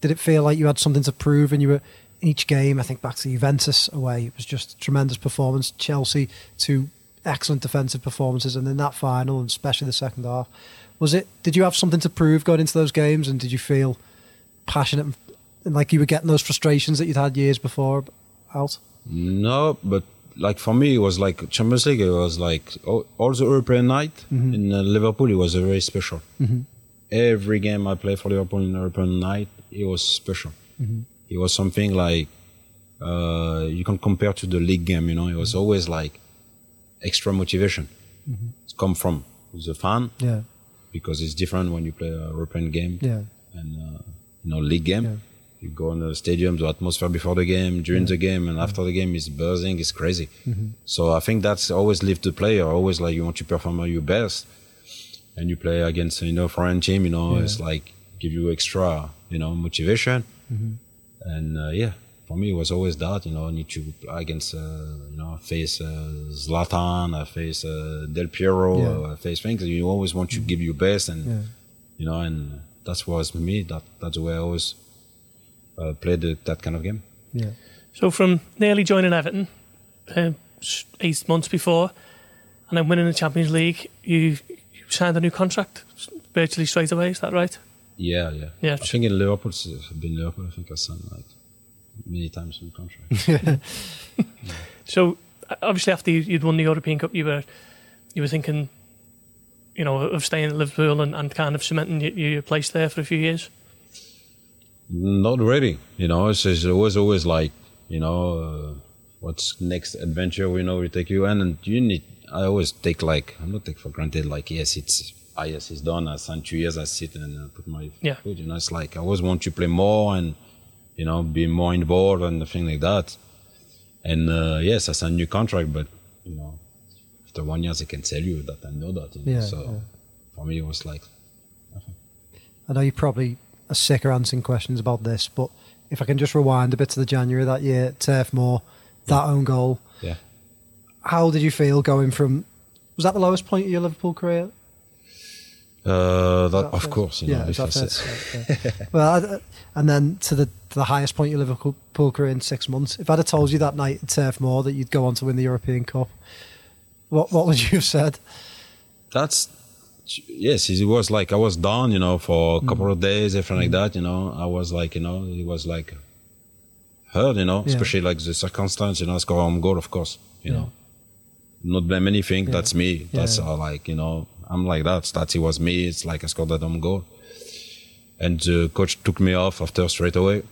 did it feel like you had something to prove and you were in each game? I think back to Juventus away, it was just tremendous performance. Chelsea, two excellent defensive performances, and in that final, and especially the second half, was it? Did you have something to prove going into those games, and did you feel passionate and like you were getting those frustrations that you'd had years before out? No, but like for me, it was like Champions League. It was like all, all the European night in uh, Liverpool. It was a very special. Every game I played for Liverpool in European night, it was special. It was something like uh, you can compare to the league game. You know, it was always like extra motivation. It's come from the fan Yeah, because it's different when you play a European game yeah, and uh, you know league game. Yeah. You go in the stadium, the atmosphere before the game, during the game, and after the game is buzzing, it's crazy. Mm-hmm. So I think that's always live the player. Always like you want to perform at your best, and you play against you know foreign team. You know it's like give you extra you know motivation, Mm-hmm. and uh, yeah. For me, it was always that, you know, I need to play against, uh, you know, face uh, Zlatan, I face uh, Del Piero, Yeah. Mm-hmm. I face things. You always want to give your best, and yeah. you know, and that's was me. That that's the way I always uh, played the, that kind of game. yeah. So from nearly joining Everton uh, eight months before, and then winning the Champions League, you, you signed a new contract virtually straight away. Is that right? Yeah, yeah. Yeah. I think in Liverpool, I've been Liverpool. I think I signed like many times in contract. So uh, obviously, after you- you'd won the European Cup, you were you were thinking, you know, of staying at Liverpool and, and kind of cementing your, your place there for a few years. Not really. You know, it's, it's always always like you know uh, what's next adventure. We know we take you in, and you need. I always take like I'm not take for granted. Like yes, it's ah yes, it's done. I signed two years. I sit and uh, put my Yeah. foot. You know, it's like I always want to play more and you know be more involved and the thing like that. And uh, yes, I signed a new contract, but you know after one year, I can tell you that I know that. You know? Yeah, so yeah. for me, it was like I know you probably are sick of answering questions about this, but if I can just rewind a bit to the January that year, Turf Moor, that own goal. yeah. How did you feel going from? Was that the lowest point of your Liverpool career? Uh, that, that of fair? course, you know, Yeah, if that fair said- to say? Yeah. well, I, and then to the to the highest point of your Liverpool career in six months. If I'd have told you that night at Turf Moor that you'd go on to win the European Cup, what what would you have said? that's yes it was like i was down you know for a couple of days everything like that you know. I was like you know it was like hurt you know Yeah. especially like the circumstance you know I score home goal of course you know. Not blame anything Yeah. that's me that's Yeah. uh, like you know i'm like that that it was me it's like i scored that home goal and the coach took me off after straight away.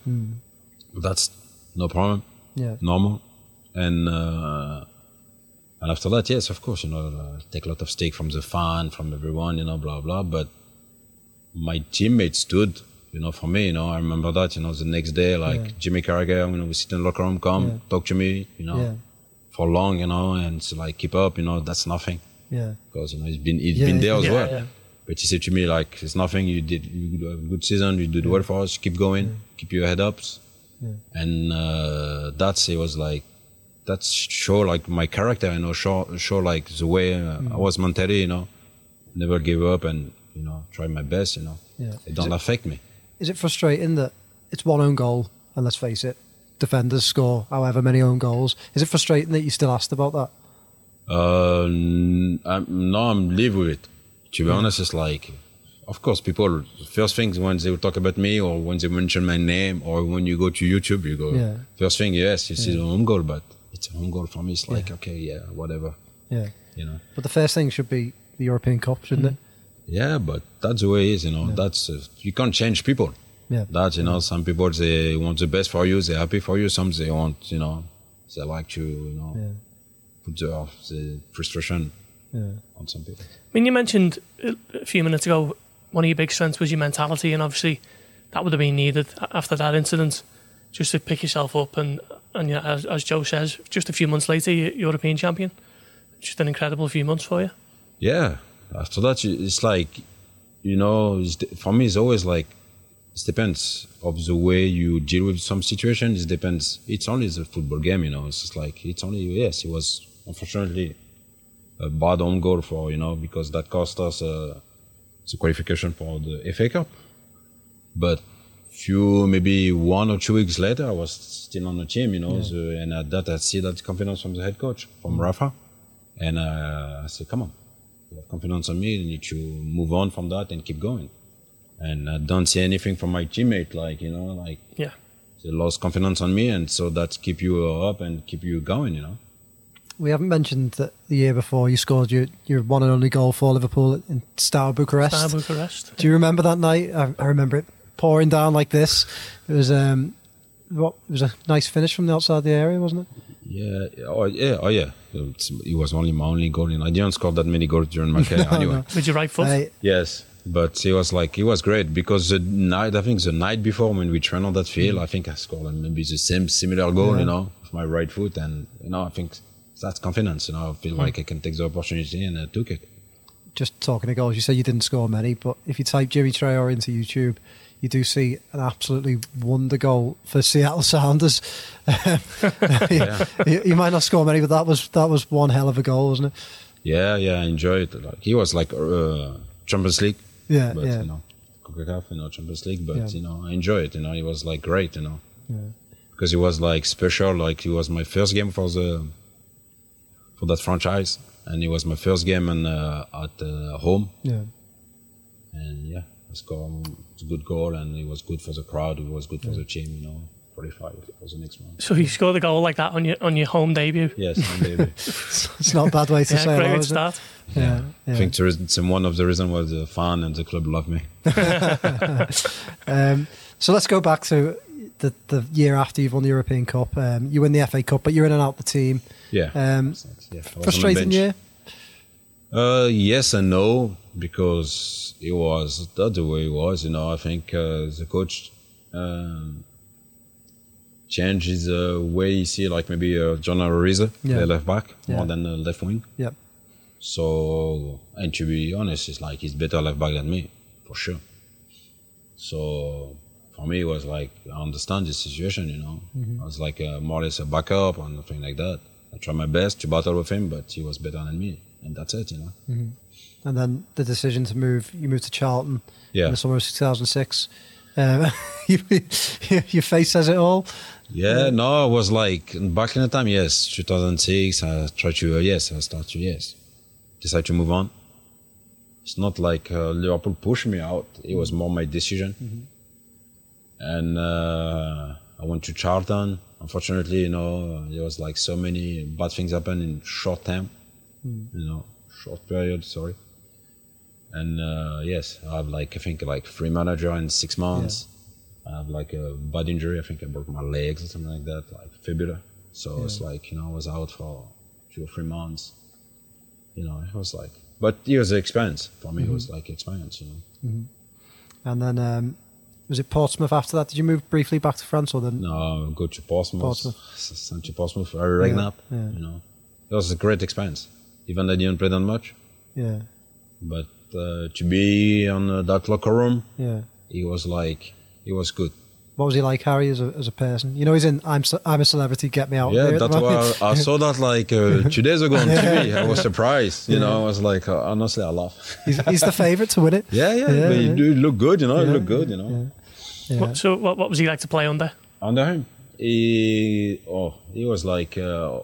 That's no problem. Yeah, normal. And uh, and after that, yes, of course, you know, uh, take a lot of stake from the fan, from everyone, you know, blah blah. But my teammates stood, you know, for me. You know, I remember that. You know, the next day, like Yeah. Jimmy Carragher, you know, we sit in the locker room, come Yeah. talk to me, you know, Yeah. for long, you know, and it's like keep up, you know, that's nothing yeah, because you know he's been he's been there as well. But he said to me like, it's nothing. You did you did a good season. You did well for us. Keep going. Keep your head up. And uh, that's it was like that's show like my character. You know, show show like the way uh, I was mentally. You know, never give up and you know try my best. You know, Yeah. it don't affect me. Is it frustrating that it's one own goal, and let's face it, defenders score however many own goals? Is it frustrating that you still asked about that? Uh, I'm, no, I'm live with it. To be honest, it's like, of course, people first things when they will talk about me or when they mention my name or when you go to YouTube, you go Yeah. first thing, yes, you see the home goal, but it's a home goal for me. It's like okay, yeah, whatever, Yeah, you know. but the first thing should be the European Cup, shouldn't it? Yeah, but that's the way it is, you know. That's uh, you can't change people. Yeah. That you know, some people they want the best for you, they're happy for you. Some they want, you know, they like to, you know, Yeah. put the, the frustration Yeah. on some people. I mean, you mentioned a a few minutes ago one of your big strengths was your mentality, and obviously that would have been needed after that incident, just to pick yourself up and and yeah, as, as Joe says, just a few months later, you're European champion. Just an incredible few months for you. Yeah. After that, it's like, you know, for me, it's always like, it depends of the way you deal with some situations. It depends. It's only the football game, you know. It's just like, it's only, yes, it was unfortunately a bad own goal for, you know, because that cost us uh, the qualification for the FA Cup. But few, maybe one or two weeks later, I was still on the team, you know, so, and at that, I see that confidence from the head coach, from Rafa. And uh, I said, come on, you have confidence on me, you need to move on from that and keep going. And I don't see anything from my teammate, like, you know, like Yeah. they lost confidence on me. And so that keep you up and keep you going, you know. We haven't mentioned that the year before you scored your, your one and only goal for Liverpool in Steaua Bucharest. Steaua Bucharest. Do you remember that night? I, I remember it pouring down like this. It was um, what it was a nice finish from the outside the area, wasn't it? Yeah, oh yeah, oh yeah. It's, it was only my only goal. You know, I didn't score that many goals during my career anyway. no. With your right foot. Hey, Yes, but it was like it was great because the night I think the night before when we trained on that field, I think I scored like maybe the same similar goal, Yeah. you know, with my right foot, and you know I think that's confidence. You know, I feel like I can take the opportunity and I took it. just talking of goals, you said you didn't score many, but if you type Djimi Traore into YouTube, you do see an absolutely wonder goal for Seattle Sounders. Yeah. you, you might not score many, but that was that was one hell of a goal, wasn't it? Yeah, yeah, I enjoyed it. Like he was like uh, Champions League, Yeah, but yeah. you know, CONCACAF, you know, Champions League. But Yeah. you know, I enjoyed it. You know, it was like great. You know, Yeah. because it was like special. Like it was my first game for the for that franchise, and it was my first game and uh, at uh, home. Yeah. And yeah, I scored a good goal, and it was good for the crowd. It was good for the team. You know, qualified for the next one. So you scored a goal like that on your on your home debut. Yes, and maybe. It's not a bad way to Yeah, say great it, way to is it? start. Yeah, yeah. I think the one of the reason was the fan and the club love me. Um, so let's go back to the the year after you've won the European Cup. Um, you win the FA Cup, but you're in and out the team. Yeah. Um, yeah I was on the frustrating year. Uh, yes and no, because it was that's the way it was. You know, I think uh, the coach um, changed his uh, way he see, like maybe uh, John Arne Riise, Yeah. the left back, Yeah. more than the left wing. Yep. So, and to be honest, it's like he's better left back than me, for sure. So, for me, it was like I understand the situation. You know, I was like uh, more or less a backup or nothing like that. I tried my best to battle with him, but he was better than me, and that's it. You know. And then the decision to move, you moved to Charlton in Yeah. the summer of 2006. Um, you, your face says it all. Yeah, no, it was like back in the time. Yes, 2006. I tried to uh, yes, I started to yes, decide to move on. It's not like uh, Liverpool pushed me out. It was more my decision. And uh, I went to Charlton. Unfortunately, you know, there was like so many bad things happened in short time. You know, short period. Sorry. And uh, yes, I have like I think like three manager in six months. I have like a bad injury. I think I broke my legs or something like that, like fibula. So it's like you know I was out for two or three months. You know, it was like, but it was an experience for me. It was like experience. You know, And then um, was it Portsmouth after that? Did you move briefly back to France or then? no, go to Portsmouth, Portsmouth. sent to Portsmouth, Harry Redknapp. yeah. You know, it was a great experience. Even though I didn't play that much, Yeah, but uh, to be on uh, that locker room, yeah. it was like it was good. What was he like, Harry, as a, as a person? You know, he's in I'm Ce- I'm a celebrity, get me out. Yeah, here that's moment. why I, I saw that like uh, two days ago on TV. I was surprised. You know, I was like, uh, honestly, I laugh. he's, he's the favourite to win it. Yeah, yeah, Yeah, but you yeah. do look good. You know, you Yeah, look good. You know, Yeah. What, so what, what was he like to play under? under him, he oh, he was like uh,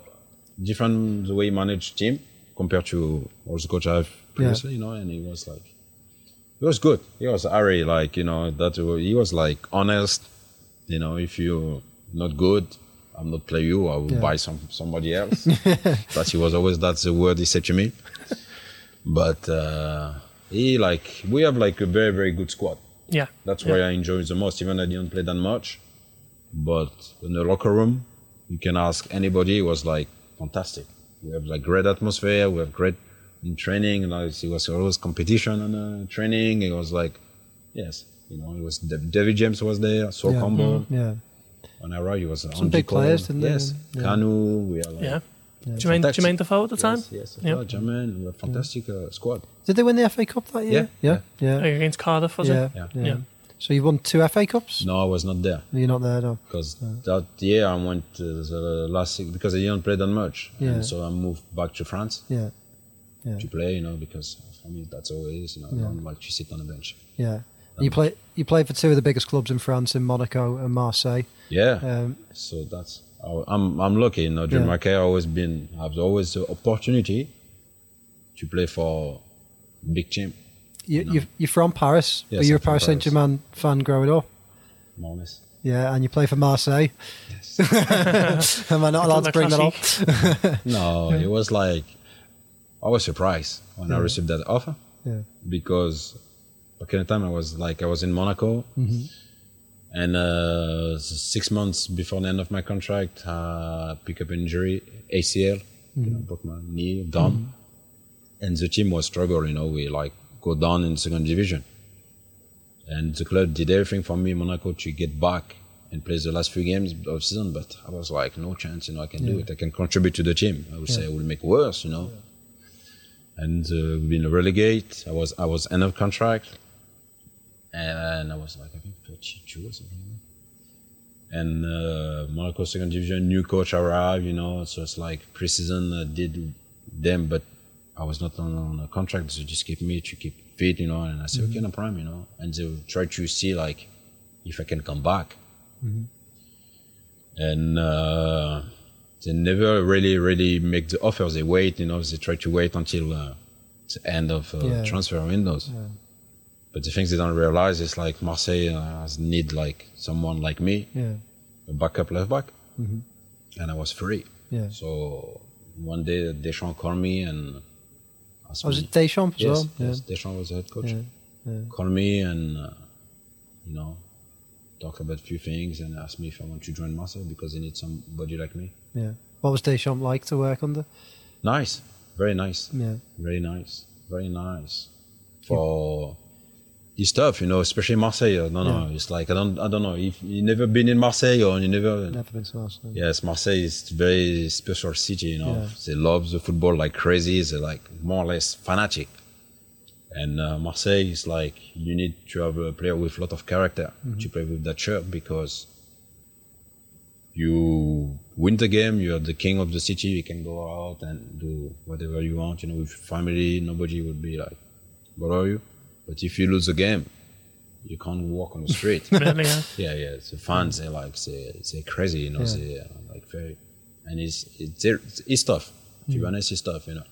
different the way he managed team compared to all the coach I've previously. You know, and he was like, he was good. He was Harry, like you know that he was like honest. You know, if you're not good, I'm not play you. I will Yeah. buy some somebody else. that he was always that's the word he said to me. But uh, he like we have like a very very good squad. Yeah. That's yeah. why I enjoy it the most. Even I didn't play that much, but in the locker room, you can ask anybody. It was like fantastic. We have like great atmosphere. We have great in training. Like it was always competition on uh, training. It was like, yes, you know, it was David James was there, so Yeah. Campbell, Yeah, When I arrived, he was Some big players, didn't they? Yes, Yeah. Kanu. We are like, Yeah. Jermaine, Fantastic. Jermaine Defoe at the time? Yes, yes, Yeah. yeah. Jermaine, we were a fantastic uh, squad. Did they win the FA Cup that year? Yeah, Yeah. Yeah. Against Cardiff, was Yeah. it? Yeah. yeah. Yeah. So you won two FA Cups? No, I was not there You're not there, no. because that year I went to the last because I didn't play that much, Yeah. and so I moved back to France Yeah. Yeah. to play. You know, because for me that's always you know I don't like to sit on the bench. Yeah. You play. You played for two of the biggest clubs in France, in Monaco and Marseille. Yeah. Um, So that's I'm I'm lucky. You know, during Yeah. my career, I've always been I've always the opportunity to play for big team, you, you, you're from Paris. Yes, Were you a I'm from Paris Saint Germain fan growing up? more. Yeah, and you play for Marseille. Yes. Am I not allowed to bring that up? no, it was like I was surprised when I received that offer Yeah. because back in the time I was like I was in Monaco, and uh, six months before the end of my contract, uh, pick up injury ACL, you know, broke my knee down, and the team was struggling. You know, we like go down in second division, and the club did everything for me, Monaco, to get back and play the last few games of season. But I was like, no chance. You know, I can do it. I can contribute to the team. I would say I will make worse. You know, and uh, been relegate. I was I was end of contract, and I was like I think 32 or something. And uh, Monaco second division, new coach arrived. You know, so it's like preseason uh, did them, but I was not on, a contract, so just keep me to keep fit. You know, and I said okay, no problem. You know, and they try to see like if I can come back. And uh, they never really, really make the offer. They wait, you know, they try to wait until uh, the end of uh, Yeah. transfer windows. But the things they don't realize is like Marseille uh, has need like someone like me, Yeah. a backup left back, and I was free. Yeah. So one day Deschamps called me and asked Oh, was it Deschamps as yes, well? yes, Deschamps was the head coach. Yeah, yeah. Called me and uh, you know talk about a few things and asked me if I want to join Marseille because they need somebody like me. Yeah. yeah. What was Deschamps like to work under? Nice, very nice. Yeah. Very nice, very nice. For this tough, you know, especially Marseille. No, no, it's like I don't, I don't know if you never been in Marseille or you never. Never been to Marseille. Yes, Marseille is a very special city. You know, Yeah. they love the football like crazy. They're like more or less fanatic. And uh, Marseille is like you need to have a player with a lot of character to play with that shirt because you win the game, you're the king of the city. You can go out and do whatever you want. You know, with family, nobody would be like, "What are you?" But if you lose a game, you can't walk on the street. Really, yeah. yeah, yeah. The fans, they like they they crazy. You know, Yeah. they are like very, and it's it's it's tough. To be honest, it's tough. You know.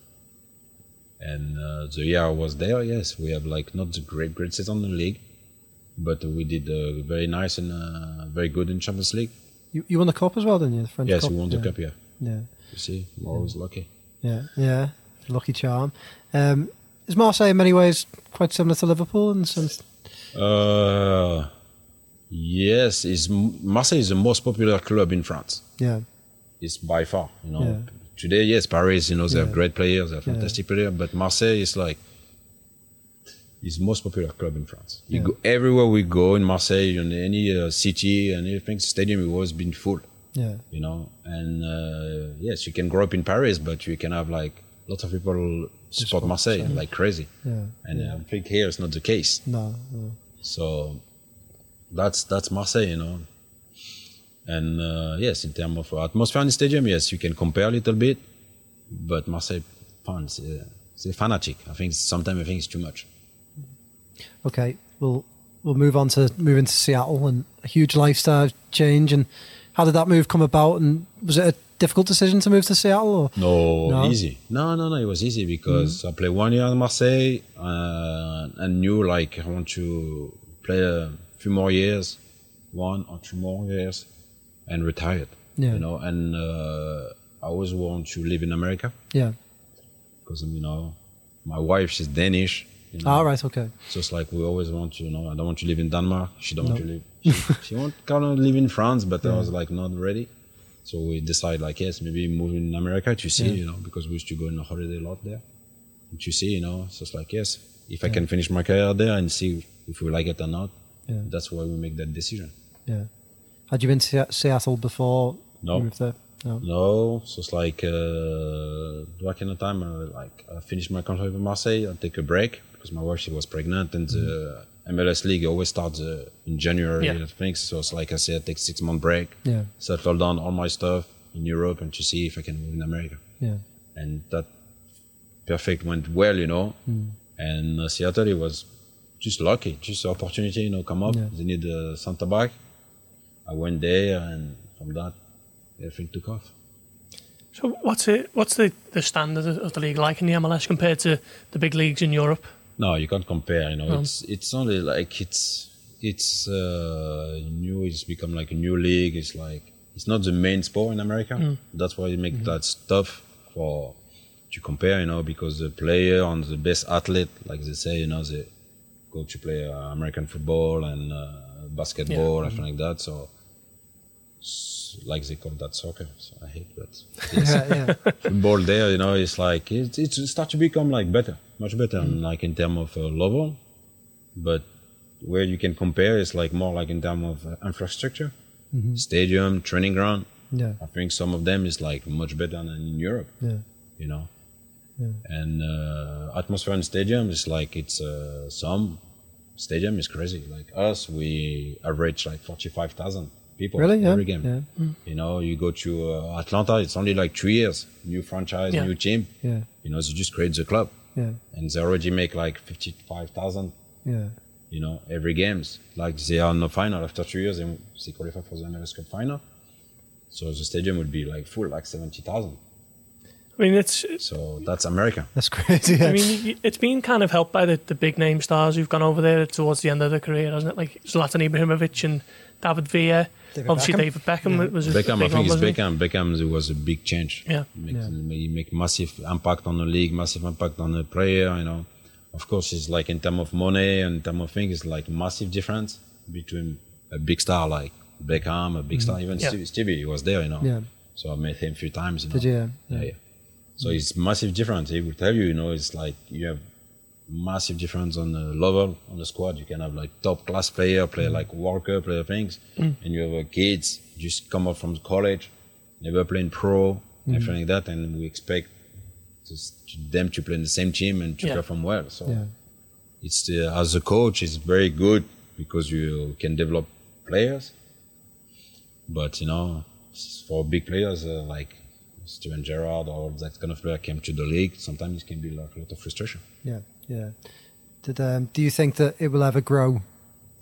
And uh, the year I was there, yes, we have like not the great great season in the league, but we did uh, very nice and uh, very good in Champions League. You, you won the cup as well, didn't you? The French yes, cup? we won the yeah. cup. Yeah, Yeah. you see, I'm always lucky. Yeah. Yeah. Lucky charm. Um, is Marseille in many ways quite similar to Liverpool in sense? Uh, yes, is Marseille is the most popular club in France. Yeah. It's by far, you know. Yeah. Today, yes, Paris, you know, they have great players, they have Yeah. fantastic players, but Marseille is like is the most popular club in France. You Yeah. go everywhere we go in Marseille, in any uh, city and anything, stadium has always been full. Yeah. you know and uh, yes you can grow up in paris but you can have like lots of people support marseille like crazy Yeah. and uh, i think here it's not the case No. no. so that's that's marseille you know and uh, yes in terms of atmosphere in the stadium yes you can compare a little bit but marseille fans uh, they're fanatic i think sometimes i think it's too much Okay, we'll we'll move on to move into Seattle and a huge lifestyle change. And how did that move come about? And was it a difficult decision to move to Seattle? Or? No, No? easy. No, no, no. It was easy because I played one year in Marseille uh, and knew like I want to play a few more years, one or two more years, and retired. Yeah. You know, and uh, I always want to live in America Yeah. because you know my wife she's Danish. You know, All right. Okay. so it's like we always want to, you know, I don't want to live in Denmark. She don't want to live. She, she want kind of live in France, but I was like not ready. So we decide like yes, maybe move in America to see, you know, because we used to go on a holiday a lot there. To see, you know, so it's like yes, if I can finish my career there and see if we like it or not. Yeah. That's why we make that decision. Yeah. Had you been to Seattle before? No. No. No, so it's like uh, back in the time, uh, like I finished my contract with Marseille. I take a break because my wife she was pregnant, and the MLS league always starts uh, in January. Yeah. I think so. It's like I said, take six month break, Yeah. settle down all my stuff in Europe, and to see if I can move in America. Yeah. And that perfect went well, you know. Hmm. And uh, Seattle, it was just lucky, just opportunity, you know, come up. Yeah. They need a center back. I went there, and from that, everything took off. So what's it? What's the, the standard of the league like in the MLS compared to the big leagues in Europe? No, you can't compare. You know, No. it's it's only like it's it's uh, new. It's become like a new league. It's like it's not the main sport in America. That's why you make that stuff for to compare. You know, because the player and the best athlete, like they say, you know, they go to play uh, American football and uh, basketball, and everything like that. So. Like they call that soccer, so I hate that. Yeah, yeah. football there, you know, it's like it, it start to become like better, much better, and like in terms of uh, level. But where you can compare is like more like in terms of uh, infrastructure, stadium, training ground. Yeah. I think some of them is like much better than in Europe, Yeah. you know. And uh, atmosphere in stadium is like it's uh, some stadium is crazy. Like us, we average like forty five thousand people Really? Yeah. every game. Yeah. You know, you go to uh, Atlanta, it's only like three years, new franchise, Yeah. new team. Yeah. You know, they just create the club, Yeah. and they already make like fifty-five thousand. Yeah. You know, every games. Like they are in the final after two years, and they qualify for the MLS Cup final. So the stadium would be like full, like seventy thousand. I mean, it's. So that's America. That's crazy. Yeah. I mean, it's been kind of helped by the, the big name stars who've gone over there towards the end of their career, hasn't it? Like Zlatan Ibrahimovic and David Villa. David Obviously, Beckham. David Beckham was a Beckham, I big think one, it's wasn't he? Beckham. Beckham it was a big change. Yeah. Make, Yeah. He make massive impact on the league, massive impact on the player. You know, of course, it's like in terms of money and in terms of things, it's like massive difference between a big star like Beckham, a big star, even Yeah. Stevie, Stevie, he was there. You know, Mm-hmm. Yeah. so I met him a few times. You know? Did you? Yeah, yeah. So it's massive difference. He will tell you, you know, it's like you have massive difference on the level on the squad. You can have like top class player, play like worker, player things, and you have uh, kids just come up from college, never playing pro, everything like that, and we expect just them to play in the same team and to Yeah. perform well. So Yeah. it's uh, as a coach, it's very good because you can develop players. But you know, for big players uh, like Steven Gerrard or that kind of player came to the league, sometimes it can be like a lot of frustration. Yeah, yeah. Did um, do you think that it will ever grow?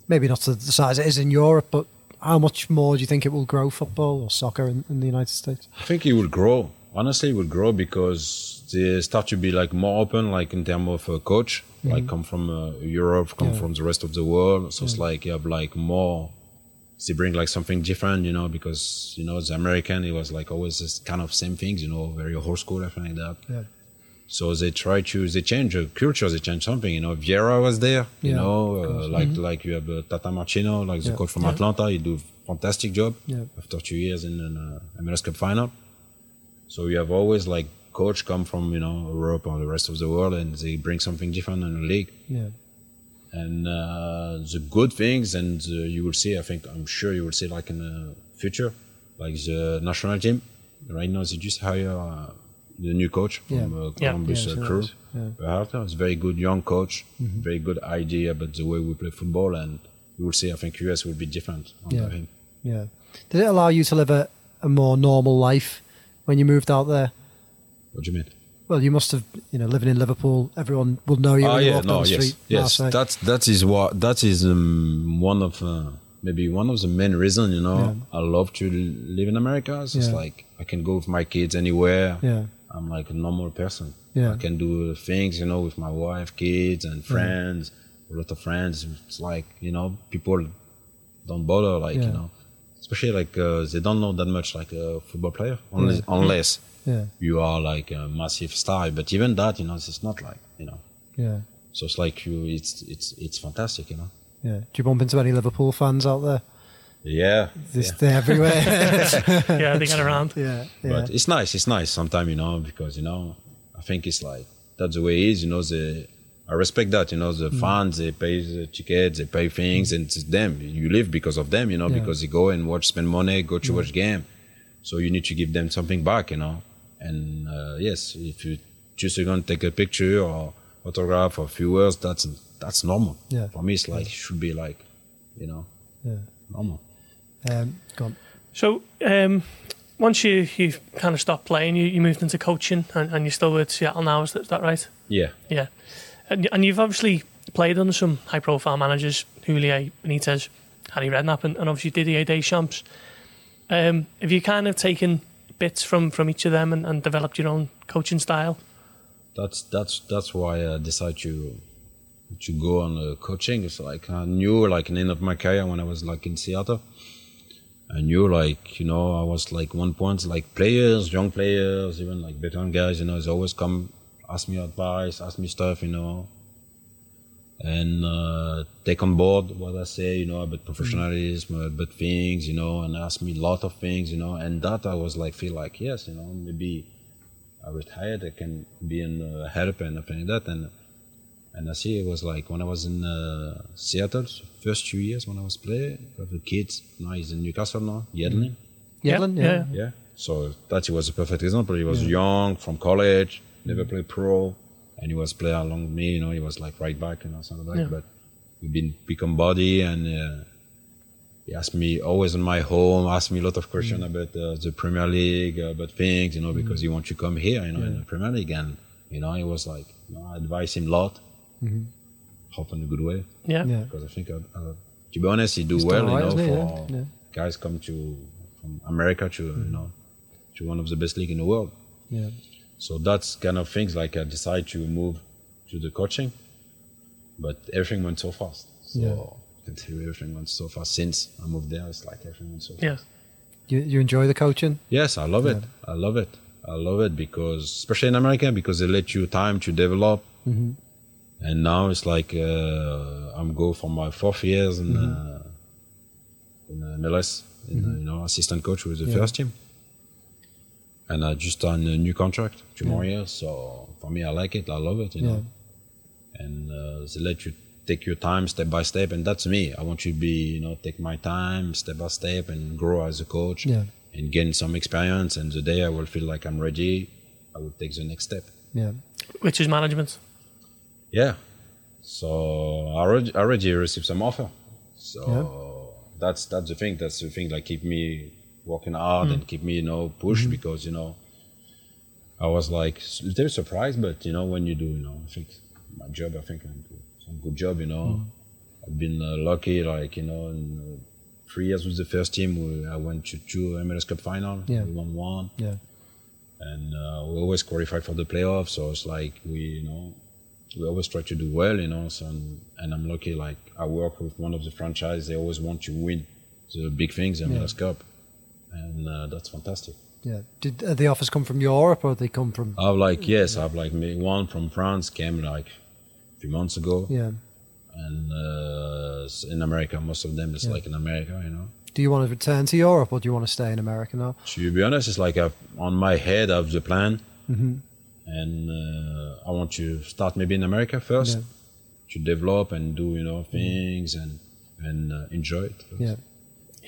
Maybe not to the size it is in Europe, but how much more do you think it will grow football or soccer in, in the United States? I think it will grow. Honestly, it will grow because they start to be like more open, like in terms of uh, coach, like come from uh, Europe, come Yeah. from the rest of the world. So it's like you have like more. They bring like something different, you know, because you know the American, it was like always this kind of same things, you know, very old school, everything like that. Yeah. So they try to they change the culture, they change something. You know, Vieira was there. You Yeah, know, of uh, course. like like you have uh, Tata Martino, like the Yeah. coach from Atlanta. He do fantastic job Yeah. after two years in an uh, MLS Cup final. So you have always like coach come from you know Europe or the rest of the world, and they bring something different in the league. Yeah, And uh, the good things, and uh, you will see. I think I'm sure you will see like in the future, like the national team. Right now, they just hire uh, the new coach from Yeah. uh, Yeah. Columbus Yeah, uh, sure Crew. is. Yeah. Berhalter. It's a very good young coach, Mm-hmm. very good idea about the way we play football, and you will see. I think US will be different under Yeah. him. yeah. Did it allow you to live a, a more normal life when you moved out there? What do you mean? Well, you must have, you know, living in Liverpool, everyone will know you Ah, when you yeah, walk down no, the yes, street. yes. Marseille. That's that is what that is um, one of uh, maybe one of the main reasons. You know, Yeah. I love to live in America. It's just Yeah. like I can go with my kids anywhere. Yeah. I'm like a normal person. Yeah. I can do things, you know, with my wife, kids, and friends. A lot of friends. It's like you know, people don't bother, like Yeah. you know, especially like uh, they don't know that much like a football player, unless, Yeah. unless Yeah, you are like a massive star. But even that, you know, it's not like you know. yeah, So it's like you, it's it's it's fantastic, you know. yeah. Do you bump into any Liverpool fans out there? Yeah, This, yeah. They're everywhere. yeah, they get around. yeah, yeah. but it's nice. It's nice sometimes, you know, because you know, I think it's like that's the way it is. You know, the I respect that. You know, the fans they pay the tickets, they pay things, and it's them. You live because of them. You know, Yeah. because they go and watch, spend money, go to watch game. So you need to give them something back. You know, and uh, yes, if you just going to take a picture or autograph or a few words, that's that's normal. Yeah. For me, it's like should be like, you know, Yeah. normal. Um, go on. So, um, once you you kind of stopped playing, you, you moved into coaching, and, and you're still with Seattle now. Is that, is that right? Yeah. Yeah, and and you've obviously played under some high profile managers, Juliet Benitez, Harry Redknapp, and, and obviously Didier Deschamps. Um, have you kind of taken bits from from each of them and, and developed your own coaching style? that's that's that's why I decided to to go on uh, coaching. It's like I knew like in the end of my career when I was like in Seattle. I knew like you know I was like one point like players, young players, even like veteran guys. You know, they always come ask me advice, ask me stuff. You know, and uh, take on board what I say. You know about professionalism, about things. You know, and ask me a lot of things. You know, and that I was like feel like yes, you know maybe. I retired, I can be in uh, help and everything like that. And and I see it was like when I was in uh, Seattle, first two years when I was playing, with the kids. Now he's in Newcastle now, Yedlin. Yedlin, Yeah, yeah. yeah. Yeah. So that he was a perfect example. He was young from college, never played pro, and he was playing along with me. You know, he was like right back, and you know, something like. Yeah. But we've been become body, and uh, he asked me always in my home, asked me a lot of questions about uh, the Premier League, uh, about things, you know, because he wants to come here, you know, in the Premier League, and you know, he was like, you know, I advise him a lot, hope in a good way Yeah, Yeah. because I think, uh, uh, to be honest, he do He's well, done you know, for Yeah. Yeah. guys come to from America to you know to one of the best league in the world. Yeah. So that's kind of things like I decide to move to the coaching, but everything went so fast. So Yeah. I can tell you everything went so fast since I moved there. It's like everything went so fast. yeah, You, you enjoy the coaching? Yes, I love it. I love it. I love it because, especially in America, because they let you time to develop. And now it's like uh, I'm go for my fourth years in, uh, in uh, MLS, in, uh, you know, assistant coach with the Yeah. first team. And I just signed a new contract, two more years. So for me, I like it. I love it. You know, and uh, they let you take your time step by step, and that's me. I want you to be, you know, take my time step by step and grow as a coach Yeah. and gain some experience. And the day I will feel like I'm ready, I will take the next step. Yeah. which is management. Yeah. So I already, I already received some offer. So that's that's the thing. That's the thing that keep me working hard and keep me, you know, push because you know I was like little surprised, but you know when you do, you know, I think my job, I think I'm some good job. You know, I've been uh, lucky, like you know, in uh, three years with the first team, we, I went to two MLS Cup final. Yeah. We won one Yeah. and uh, we always qualify for the playoffs. So it's like we, you know, we always try to do well, you know. So and, and I'm lucky. Like I work with one of the franchise; they always want to win the big things, the MLS Cup, and uh, that's fantastic. Yeah. Did uh, the offers come from Europe or they come from? I've like yes, I've like me- one from France came like a few months ago, Yeah. and uh, in America, most of them is Yeah. like in America, you know. Do you want to return to Europe or do you want to stay in America now? To be honest, it's like I've, on my head I have the plan, Mm-hmm. And uh, I want to start maybe in America first Yeah. to develop and do you know things and and uh, enjoy it. first. Yeah.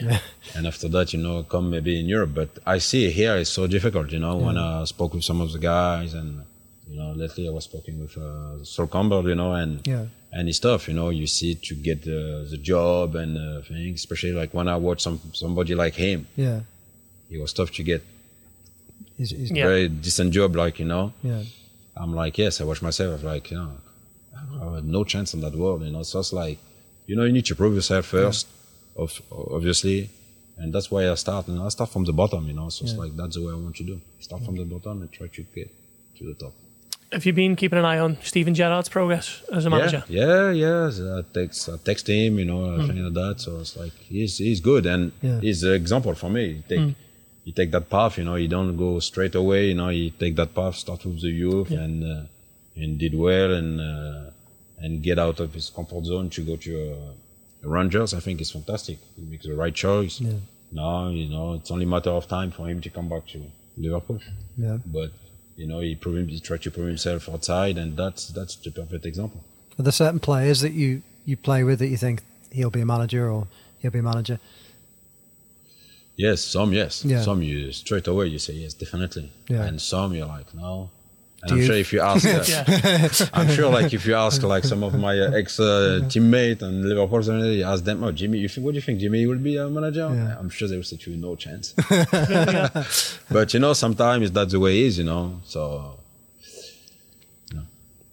Yeah. And after that, you know, come maybe in Europe. But I see here it's so difficult. You know, when I spoke with some of the guys, and you know, lately I was speaking with uh, Sol Campbell, you know, and Yeah. and it's tough. You know, you see to get the, the job and uh, things, especially like when I watch some somebody like him, Yeah. it was tough to get He's, he's, Yeah. very decent job. Like you know, yeah. I'm like, yes, I watch myself. Like, you know, I have no chance in that world. You know, so it's like, you know, you need to prove yourself first, of obviously, and that's why I start. And I start from the bottom. You know, so it's like that's the way I want to do. Start from the bottom and try to get to the top. Have you been keeping an eye on Steven Gerrard's progress as a manager? Yeah, yeah, yeah. I text, I text him. You know, hmm. things like that. So it's like he's he's good and Yeah. he's an example for me. He take hmm. You take that path. You know, you don't go straight away. You know, you take that path. Start with the youth and uh, and did well and uh, and get out of his comfort zone to go to uh, Rangers. I think is fantastic. He makes the right choice. Yeah. Now you know it's only a matter of time for him to come back to Liverpool. Yeah. But you know he prove him, he tried to prove himself outside, and that's that's the perfect example. Are there certain players that you, you play with that you think he'll be a manager or he'll be a manager? Yes, some yes. Yeah. Some you straight away you say yes, definitely. Yeah. And some you're like no. And Do I'm you- sure if you ask, uh, I'm sure like if you ask like some of my uh, ex uh, teammate and Liverpool, you ask them, oh Djimi, you think what do you think Djimi will be a manager? Yeah. I'm sure they will say to you, no chance. but you know, sometimes that's the way it is, you know. So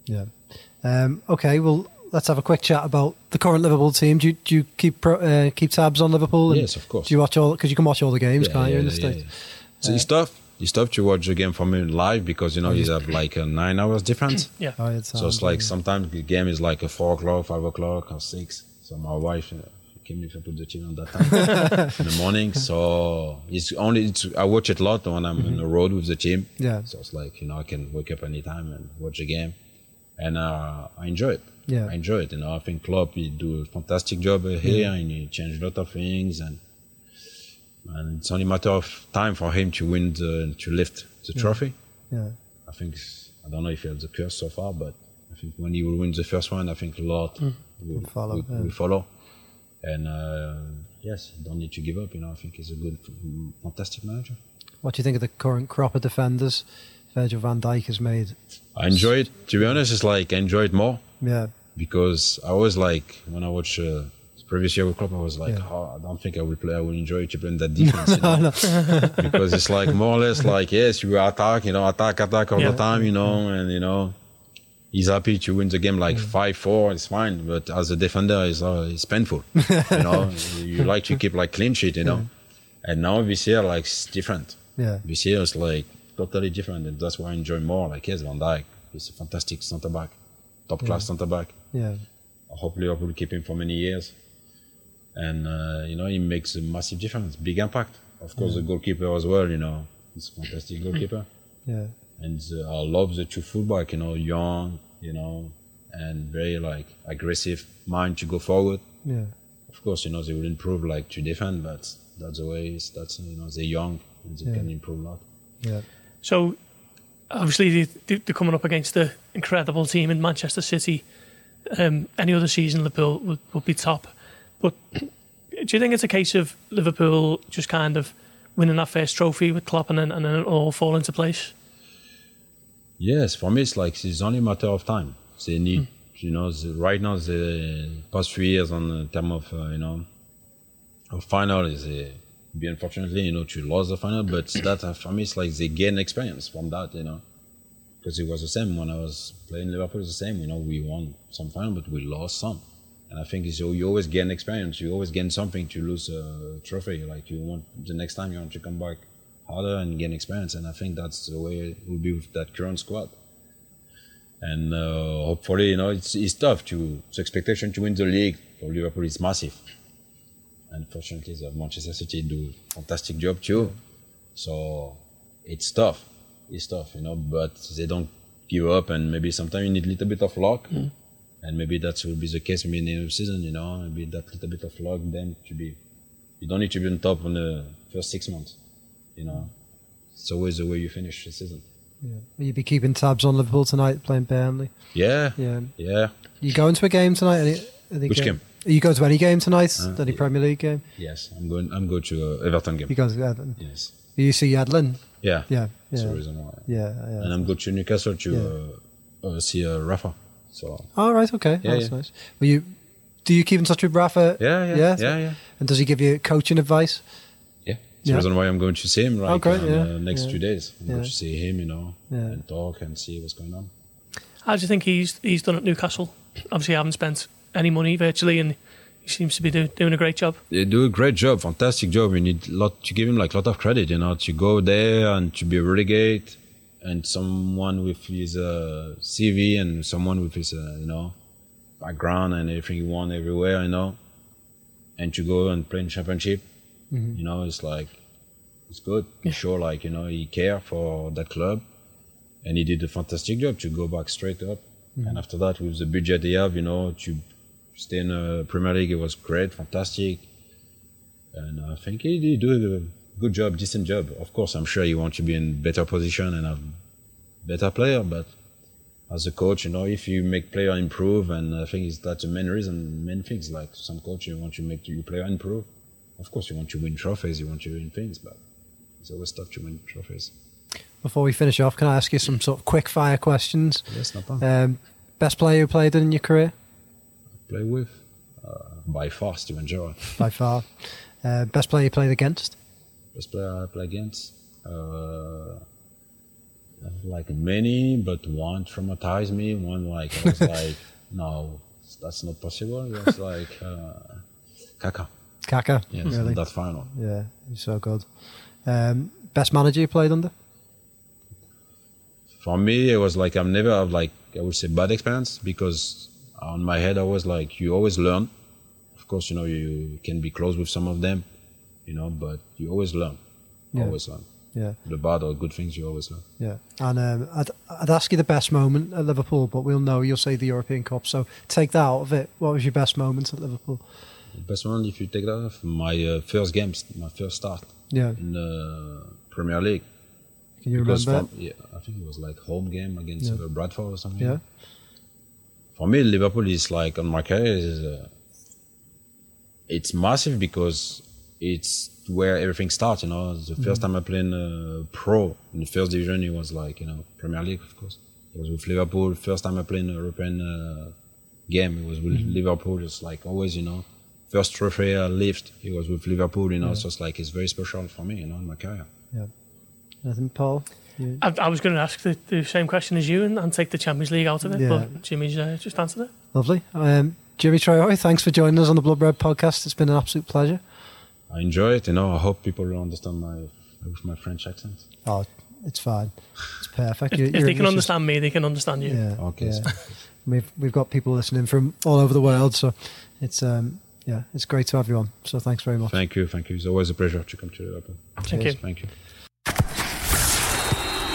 Yeah. Um, okay, well, let's have a quick chat about the current Liverpool team. Do you, do you keep pro, uh, keep tabs on Liverpool? And Yes, of course. Do you watch all? Because you can watch all the games, Yeah, can't you? yeah, In the yeah, States? yeah. So it's tough. It's tough to watch the game from him live because you know you have like a nine hours difference. Yeah. Oh, it's, So it's like sometimes the game is like a four o'clock, five o'clock, or six. So my wife uh, came if I put the TV on that time in the morning. So it's only it's, I watch it a lot when I'm on the road with the team. Yeah. So it's like you know I can wake up anytime and watch the game, and uh, I enjoy it. Yeah. I enjoy it. You know I think Klopp he do a fantastic job here and he changed a lot of things and and it's only a matter of time for him to win the to lift the trophy. yeah, I think I don't know if he has the curse so far, but I think when he will win the first one, I think a lot will, Will follow, will, yeah. will follow. And uh, yes, don't need to give up. You know, I think he's a good, fantastic manager. What do you think of the current crop of defenders Virgil van Dijk has made? I enjoy it. To be honest, it's like I enjoy it more Yeah, because I was like when I watched uh, the previous year with Klopp, I was like, Yeah. oh, I don't think I will play. I will enjoy to play in that defense. You know? because it's like more or less like yes, you attack, you know, attack, attack all Yeah. the time, you know, and you know, he's happy to win the game like five four, it's fine. But as a defender, it's uh, it's painful, you know. you like to keep like clean sheet, you know. And now this year, like it's different. yeah, This year is like totally different, and that's why I enjoy more. Like yes, Van Dijk, he's a fantastic centre back, top class centre back. yeah, Hopefully I hope Liverpool will keep him for many years. And, uh, you know, he makes a massive difference, big impact. Of course, the goalkeeper as well, you know, he's a fantastic goalkeeper. yeah, And uh, I love the two fullback, you know, young, you know, and very like aggressive mind to go forward. yeah, Of course, you know, they will improve like to defend, but that's the way it's, that's, you know, they're young and they Yeah. can improve a lot. yeah, So obviously they- they're coming up against the incredible team in Manchester City. Um, any other season, Liverpool would, would be top. But do you think it's a case of Liverpool just kind of winning that first trophy with Klopp and then, and then it all fall into place? Yes, for me, it's like it's only a matter of time. They need, you know, the, right now, the past few years on the term of, uh, you know, of final is uh, be unfortunately, you know, to lose the final, but that for me, it's like they gain experience from that, you know, because it was the same when I was playing Liverpool. It's the same, you know, we won some final, but we lost some, and I think it's, you always gain experience. You always gain something to lose a trophy. Like you want the next time you want to come back harder and gain experience, and I think that's the way it will be with that current squad. And uh, hopefully, you know, it's, it's tough to the expectation to win the league for Liverpool is massive. Unfortunately, the Manchester City do a fantastic job too. So it's tough. It's tough, you know, but they don't give up and maybe sometimes you need a little bit of luck. Hmm. And maybe that will be the case maybe in the end of the season, you know, maybe that little bit of luck then to be you don't need to be on top in the first six months. You know. It's always the way you finish the season. yeah. Will you be keeping tabs on Liverpool tonight, playing Burnley? Yeah. Yeah. Yeah. You going to a game tonight? Any, any Which game? Are you going to any game tonight? Uh, any yeah. Premier League game? Yes. I'm going I'm going to uh, Everton game. You going to Everton? Yes. You see Yedlin? Yeah. Yeah, That's yeah. the reason why. Yeah, yeah. And I'm going to Newcastle to uh, uh, see uh, Rafa. So Oh, right, okay. Yeah, That's yeah. nice. Will you, do you keep in touch with Rafa? yeah, yeah, Yeah? yeah, yeah. And does he give you coaching advice? Yeah. It's Yeah. the reason why I'm going to see him like Oh, great, uh, yeah, next yeah. two days. I'm Yeah. going to see him, you know, Yeah. and talk and see what's going on. How do you think he's he's done at Newcastle? Obviously, haven't spent any money virtually, and he seems to be do, doing a great job. They do a great job, fantastic job. You need a lot to give him like a lot of credit, you know, to go there and to be relegate and someone with his uh, CV and someone with his, uh, you know, background and everything he won everywhere, you know, and to go and play in championship, you know, it's like it's good. He's sure, like you know, he care for that club, and he did a fantastic job to go back straight up. And after that, with the budget they have, you know, to stay in the Premier League, it was great, fantastic. And I think he did do a good job, decent job. Of course, I'm sure he wants to be in better position and a better player, but as a coach, you know, if you make player improve, and I think it's, that's the main reason, main things. Like some coach, you want to make your player improve. Of course, you want to win trophies, you want to win things, but it's always tough to win trophies. Before we finish off, can I ask you some sort of quick fire questions? Yes, no problem. Um, best player you played in your career Play with, uh, by far, Steven Gerrard. by far. Uh, best player you played against? Best player I play against. Uh, like many, but one traumatized me. One like I was like, no, that's not possible. It was like uh, Kaka. Kaka. Yes, really? that final. Yeah, he's so good. Um, best manager you played under? For me, it was like I'm never have like I would say bad experience because on my head I was like you always learn. Of course, you know you can be close with some of them, you know, but you always learn. Yeah. Always learn. Yeah, The bad or good things you always learn. yeah. And um, I'd, I'd ask you the best moment at Liverpool, but we'll know you'll say the European Cup. So take that out of it. What was your best moment at Liverpool? The best moment, if you take that off, my uh, first games, my first start Yeah, in the Premier League. can you Because remember? from, yeah, I think it was like home game against Yeah. Bradford or something. Yeah, For me, Liverpool is like on my career is uh, it's massive because it's where everything starts. You know, the Mm-hmm. first time I played uh, pro in the first division, it was like you know Premier League, of course. It was with Liverpool. First time I played in a European uh, game, it was with Mm-hmm. Liverpool. Just like always, you know, first trophy I lift, it was with Liverpool. You know, so it's like it's very special for me. You know, in my career. yeah. Nothing, Paul. You- I, I was going to ask the, the same question as you and, and take the Champions League out of it, Yeah. but Djimi's uh, just answered it. Lovely. Um, Djimi Traore, thanks for joining us on the Blood Red podcast. It's been an absolute pleasure. I enjoy it. You know, I hope people will understand my with my French accent. Oh, it's fine. It's perfect. If, You- if you're they can understand me, they can understand you. Yeah. Okay, yeah. We've we've got people listening from all over the world, so it's um yeah, it's great to have you on. So thanks very much. Thank you, thank you. It's always a pleasure to come to Liverpool. Thank Cheers. you. Thank you.